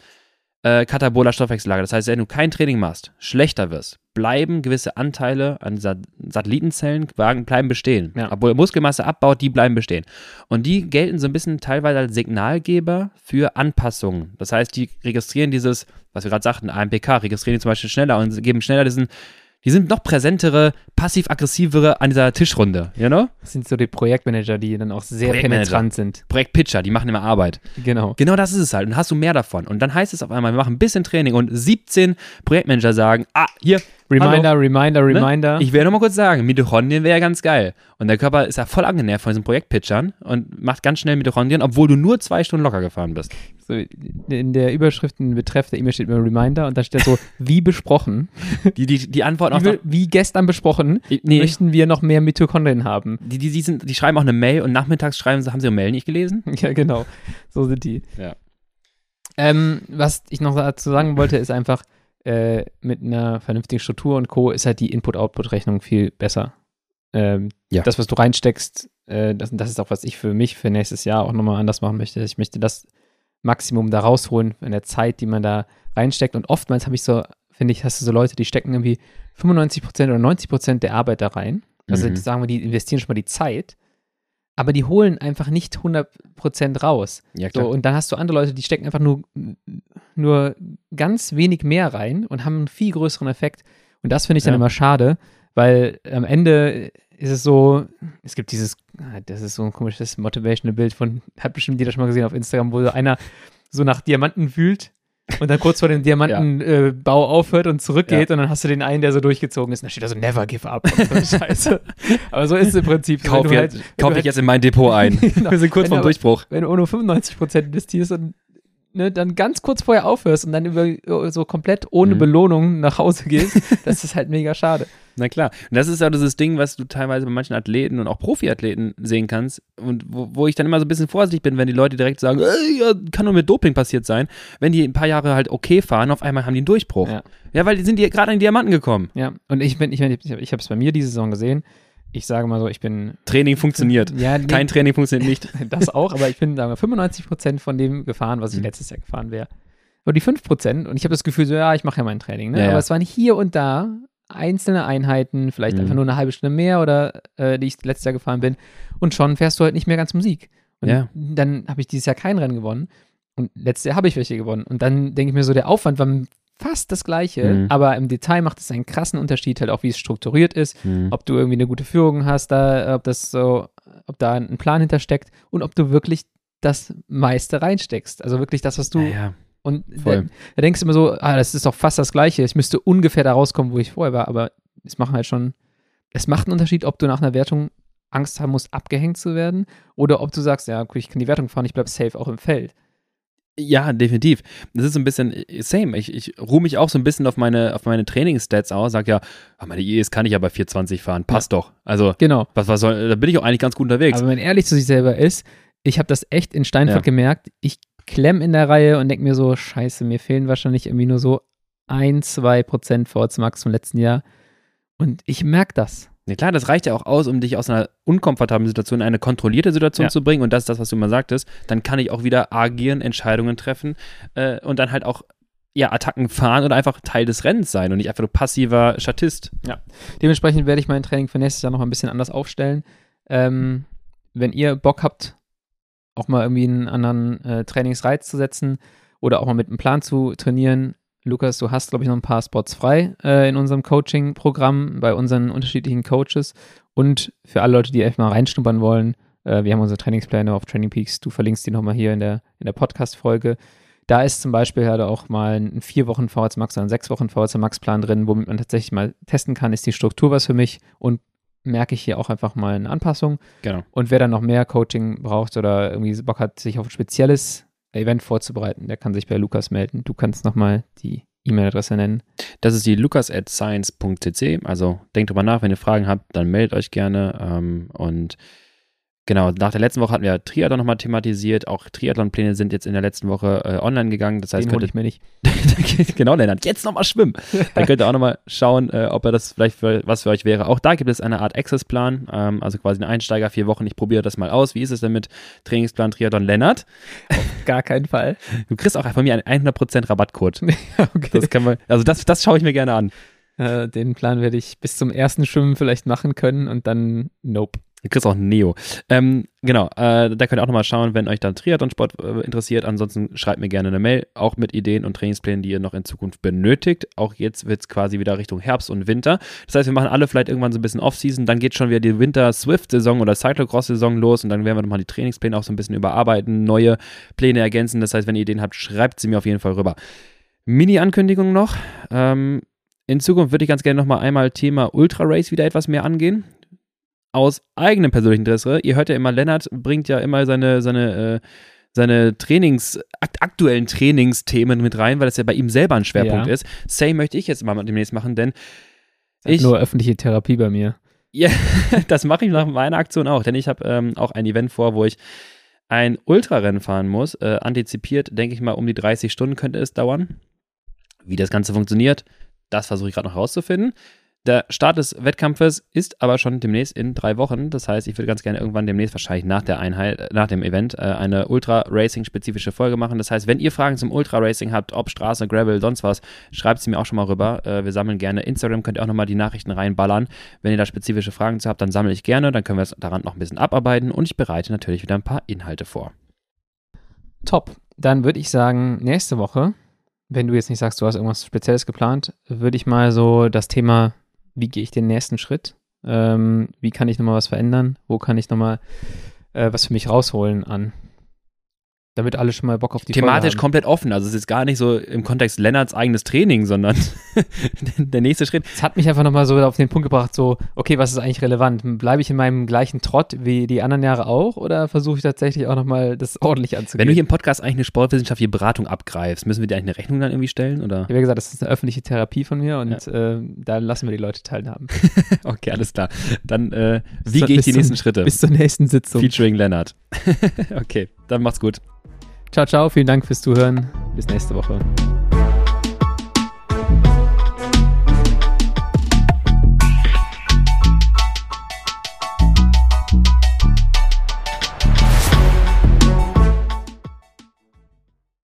äh, kataboler Stoffwechsellage. Das heißt, wenn du kein Training machst, schlechter wirst, bleiben gewisse Anteile an dieser Satellitenzellen bleiben bestehen. Ja. Obwohl Muskelmasse abbaut, die bleiben bestehen. Und die gelten so ein bisschen teilweise als Signalgeber für Anpassungen. Das heißt, die registrieren dieses, was wir gerade sagten, AMPK, registrieren die zum Beispiel schneller und geben schneller diesen, die sind noch präsentere, passiv-aggressivere an dieser Tischrunde, you know? Das sind so die Projektmanager, die dann auch sehr penetrant sind. Projektpitcher, die machen immer Arbeit. Genau. Genau das ist es halt. Und hast du mehr davon. Und dann heißt es auf einmal, wir machen ein bisschen Training und 17 Projektmanager sagen, ah, hier, Reminder, Reminder, Ne? Reminder. ich will nur mal kurz sagen, Mitochondrien wäre ja ganz geil. Und der Körper ist ja voll angenervt von diesen Projektpitchern und macht ganz schnell Mitochondrien, obwohl du nur zwei Stunden locker gefahren bist. So, in der Überschrift, in Betreff der E-Mail steht immer Reminder und da steht so, wie besprochen, Die, die, die antworten auch wie, noch, wie gestern besprochen, nee, möchten wir noch mehr Mitochondrien haben. die, die, die, sind, die schreiben auch eine Mail und nachmittags schreiben sie, haben sie ihre Mail nicht gelesen? Ja, genau. So sind die. Ja. Ähm, was ich noch dazu sagen wollte, ist einfach, äh, mit einer vernünftigen Struktur und Co. ist halt die Input-Output-Rechnung viel besser. Ähm, Ja. Das, was du reinsteckst, äh, das, das ist auch, was ich für mich für nächstes Jahr auch nochmal anders machen möchte. Ich möchte das Maximum da rausholen in der Zeit, die man da reinsteckt. Und oftmals habe ich so, finde ich, hast du so Leute, die stecken irgendwie 95% oder 90% der Arbeit da rein. Also Mhm. sagen wir, die investieren schon mal die Zeit, aber die holen einfach nicht 100% raus. Ja, klar. So, und dann hast du andere Leute, die stecken einfach nur, nur ganz wenig mehr rein und haben einen viel größeren Effekt. Und das finde ich dann Ja. immer schade, weil am Ende ist es so, es gibt dieses, ah, das ist so ein komisches motivational Bild von, hat bestimmt jeder schon mal gesehen auf Instagram, wo so einer so nach Diamanten wühlt und dann kurz vor dem Diamantenbau äh, Bau aufhört und zurückgeht und dann hast du den einen, der so durchgezogen ist und da steht da so never give up. So Scheiße. Aber so ist es im Prinzip. Kauf, jetzt, halt- wenn kauf du ich jetzt in mein Depot ein. Genau. Wir sind kurz vorm Durchbruch. wenn du nur 95% investierst und ne, dann ganz kurz vorher aufhörst und dann über, so komplett ohne Mhm. Belohnung nach Hause gehst, das ist halt mega schade. Na klar. Und das ist ja dieses Ding, was du teilweise bei manchen Athleten und auch Profiathleten sehen kannst. Und wo, wo ich dann immer so ein bisschen vorsichtig bin, wenn die Leute direkt sagen, ey, ja, kann nur mit Doping passiert sein. Wenn die ein paar Jahre halt okay fahren, auf einmal haben die einen Durchbruch. Ja. Ja, weil die sind die gerade an die Diamanten gekommen. Ja, und ich bin, ich, ich, ich habe es bei mir diese Saison gesehen. Ich sage mal so, ich bin. Training funktioniert. Ja, nee, Kein Training funktioniert nicht. das auch, aber ich bin, sagen wir, 95% von dem gefahren, was ich Mhm. letztes Jahr gefahren wäre. Aber die 5%, und ich habe das Gefühl, so, ja, ich mache ja mein Training, ne? Ja. aber es waren hier und da einzelne Einheiten, vielleicht Mhm. einfach nur eine halbe Stunde mehr oder äh, die ich letztes Jahr gefahren bin. Und schon fährst du halt nicht mehr ganz Musik. Und Ja. dann habe ich dieses Jahr kein Rennen gewonnen. Und letztes Jahr habe ich welche gewonnen. Und dann denke ich mir so, der Aufwand war fast das gleiche, Mhm. aber im Detail macht es einen krassen Unterschied, halt auch wie es strukturiert ist, Hm. ob du irgendwie eine gute Führung hast, da, ob das so, ob da ein Plan hintersteckt und ob du wirklich das meiste reinsteckst. Also wirklich das, was du. Ja, ja. Und da, da denkst du immer so, ah, das ist doch fast das Gleiche. Ich müsste ungefähr da rauskommen, wo ich vorher war, aber es machen halt schon, es macht einen Unterschied, ob du nach einer Wertung Angst haben musst, abgehängt zu werden, oder ob du sagst, ja, okay, ich kann die Wertung fahren, ich bleib safe auch im Feld. Ja, definitiv. Das ist so ein bisschen äh, same. Ich, ich ruhe mich auch so ein bisschen auf meine, auf meine Trainingsstats aus, sag ja, ah, meine IEs kann ich aber 420 fahren, passt doch. Also, Genau. was, was soll, da bin ich auch eigentlich ganz gut unterwegs. Aber wenn man ehrlich zu sich selber ist, ich habe das echt in Steinfurt Ja. gemerkt. Ich klemm in der Reihe und denke mir so, scheiße, mir fehlen wahrscheinlich irgendwie nur so ein, zwei Prozent VZ Max vom letzten Jahr. Und ich merke das. Ja klar, das reicht ja auch aus, um dich aus einer unkomfortablen Situation in eine kontrollierte Situation Ja. zu bringen. Und das ist das, was du immer sagtest. Dann kann ich auch wieder agieren, Entscheidungen treffen äh, und dann halt auch ja, Attacken fahren oder einfach Teil des Rennens sein und nicht einfach nur passiver Statist. Dementsprechend werde ich mein Training für nächstes Jahr noch ein bisschen anders aufstellen. Ähm, wenn ihr Bock habt, auch mal irgendwie einen anderen äh, Trainingsreiz zu setzen oder auch mal mit einem Plan zu trainieren. Lukas, du hast, glaube ich, noch ein paar Spots frei äh, in unserem Coaching-Programm bei unseren unterschiedlichen Coaches. Und für alle Leute, die einfach mal reinschnuppern wollen, äh, wir haben unsere Trainingspläne auf Training Peaks. Du verlinkst die nochmal hier in der, in der Podcast-Folge. Da ist zum Beispiel halt auch mal ein vier Wochen VHC Max oder ein sechs Wochen VHC Max Plan drin, womit man tatsächlich mal testen kann, ist die Struktur was für mich und merke ich hier auch einfach mal eine Anpassung. Genau. Und wer dann noch mehr Coaching braucht oder irgendwie Bock hat, sich auf ein spezielles Event vorzubereiten, der kann sich bei Lukas melden. Du kannst nochmal die E-Mail-Adresse nennen. Das ist die lukas at science.cc. Also denkt drüber nach, wenn ihr Fragen habt, dann meldet euch gerne. Ähm, und genau, nach der letzten Woche hatten wir Triathlon nochmal thematisiert. Auch Triathlon-Pläne sind jetzt in der letzten Woche äh, online gegangen. Das heißt, Den könnt hole ich mir nicht. genau, Lennart, jetzt nochmal schwimmen. Dann könnt ihr auch nochmal schauen, äh, ob er das vielleicht für, was für euch wäre. Auch da gibt es eine Art Access-Plan, ähm, also quasi ein Einsteiger, vier Wochen. Ich probiere das mal aus. Wie ist es denn mit Trainingsplan Triathlon Lennart? Gar keinen Fall. Du kriegst auch von mir einen 100% Rabattcode. okay. Das kann man, also das, das schaue ich mir gerne an. Äh, den Plan werde ich bis zum ersten Schwimmen vielleicht machen können und dann nope. Du kriegst auch Neo. Ähm, genau, äh, da könnt ihr auch nochmal schauen, wenn euch dann Triathlonsport äh, interessiert. Ansonsten schreibt mir gerne eine Mail, auch mit Ideen und Trainingsplänen, die ihr noch in Zukunft benötigt. Auch jetzt wird es quasi wieder Richtung Herbst und Winter. Das heißt, wir machen alle vielleicht irgendwann so ein bisschen Off-Season. Dann geht schon wieder die Winter-Swift-Saison oder Cyclocross-Saison los und dann werden wir nochmal die Trainingspläne auch so ein bisschen überarbeiten, neue Pläne ergänzen. Das heißt, wenn ihr Ideen habt, schreibt sie mir auf jeden Fall rüber. Mini-Ankündigung noch. Ähm, in Zukunft würde ich ganz gerne nochmal einmal Thema Ultra Race wieder etwas mehr angehen aus eigenem persönlichen Interesse. Ihr hört ja immer, Lennart bringt ja immer seine, seine, äh, seine Trainings, akt aktuellen Trainingsthemen mit rein, weil das ja bei ihm selber ein Schwerpunkt Ja. ist. Same möchte ich jetzt mal demnächst machen, denn Ich, nur öffentliche Therapie bei mir. ja, das mache ich nach meiner Aktion auch, denn ich habe ähm, auch ein Event vor, wo ich ein Ultrarennen fahren muss. Äh, antizipiert, denke ich mal, um die 30 Stunden könnte es dauern. Wie das Ganze funktioniert, das versuche ich gerade noch rauszufinden. Der Start des Wettkampfes ist aber schon demnächst in drei Wochen. Das heißt, ich würde ganz gerne irgendwann demnächst, wahrscheinlich nach der Einheit, äh, nach dem Event, äh, eine Ultra-Racing-spezifische Folge machen. Das heißt, wenn ihr Fragen zum Ultra-Racing habt, ob Straße, Gravel, sonst was, schreibt sie mir auch schon mal rüber. Äh, wir sammeln gerne. Instagram könnt ihr auch nochmal die Nachrichten reinballern. Wenn ihr da spezifische Fragen zu habt, dann sammle ich gerne. Dann können wir es daran noch ein bisschen abarbeiten und ich bereite natürlich wieder ein paar Inhalte vor. Top. Dann würde ich sagen, nächste Woche, wenn du jetzt nicht sagst, du hast irgendwas Spezielles geplant, würde ich mal so das Thema wie gehe ich den nächsten Schritt? Ähm, wie kann ich nochmal was verändern? Wo kann ich nochmal äh, was für mich rausholen an? Damit alle schon mal Bock auf die Thematisch komplett offen. Also es ist gar nicht so im Kontext Lennarts eigenes Training, sondern der nächste Schritt. Es hat mich einfach nochmal so auf den Punkt gebracht, so, okay, was ist eigentlich relevant? Bleibe ich in meinem gleichen Trott wie die anderen Jahre auch oder versuche ich tatsächlich auch nochmal das ordentlich anzugehen? Wenn du hier im Podcast eigentlich eine sportwissenschaftliche Beratung abgreifst, müssen wir dir eigentlich eine Rechnung dann irgendwie stellen? Oder? Habe gesagt, das ist eine öffentliche Therapie von mir und ja. äh, da lassen wir die Leute teilhaben. okay, alles klar. Dann, äh, wie gehe ich die nächsten Schritte? Bis zur nächsten Sitzung. Featuring Lennart. okay, dann mach's gut. Ciao, ciao. Vielen Dank fürs Zuhören. Bis nächste Woche.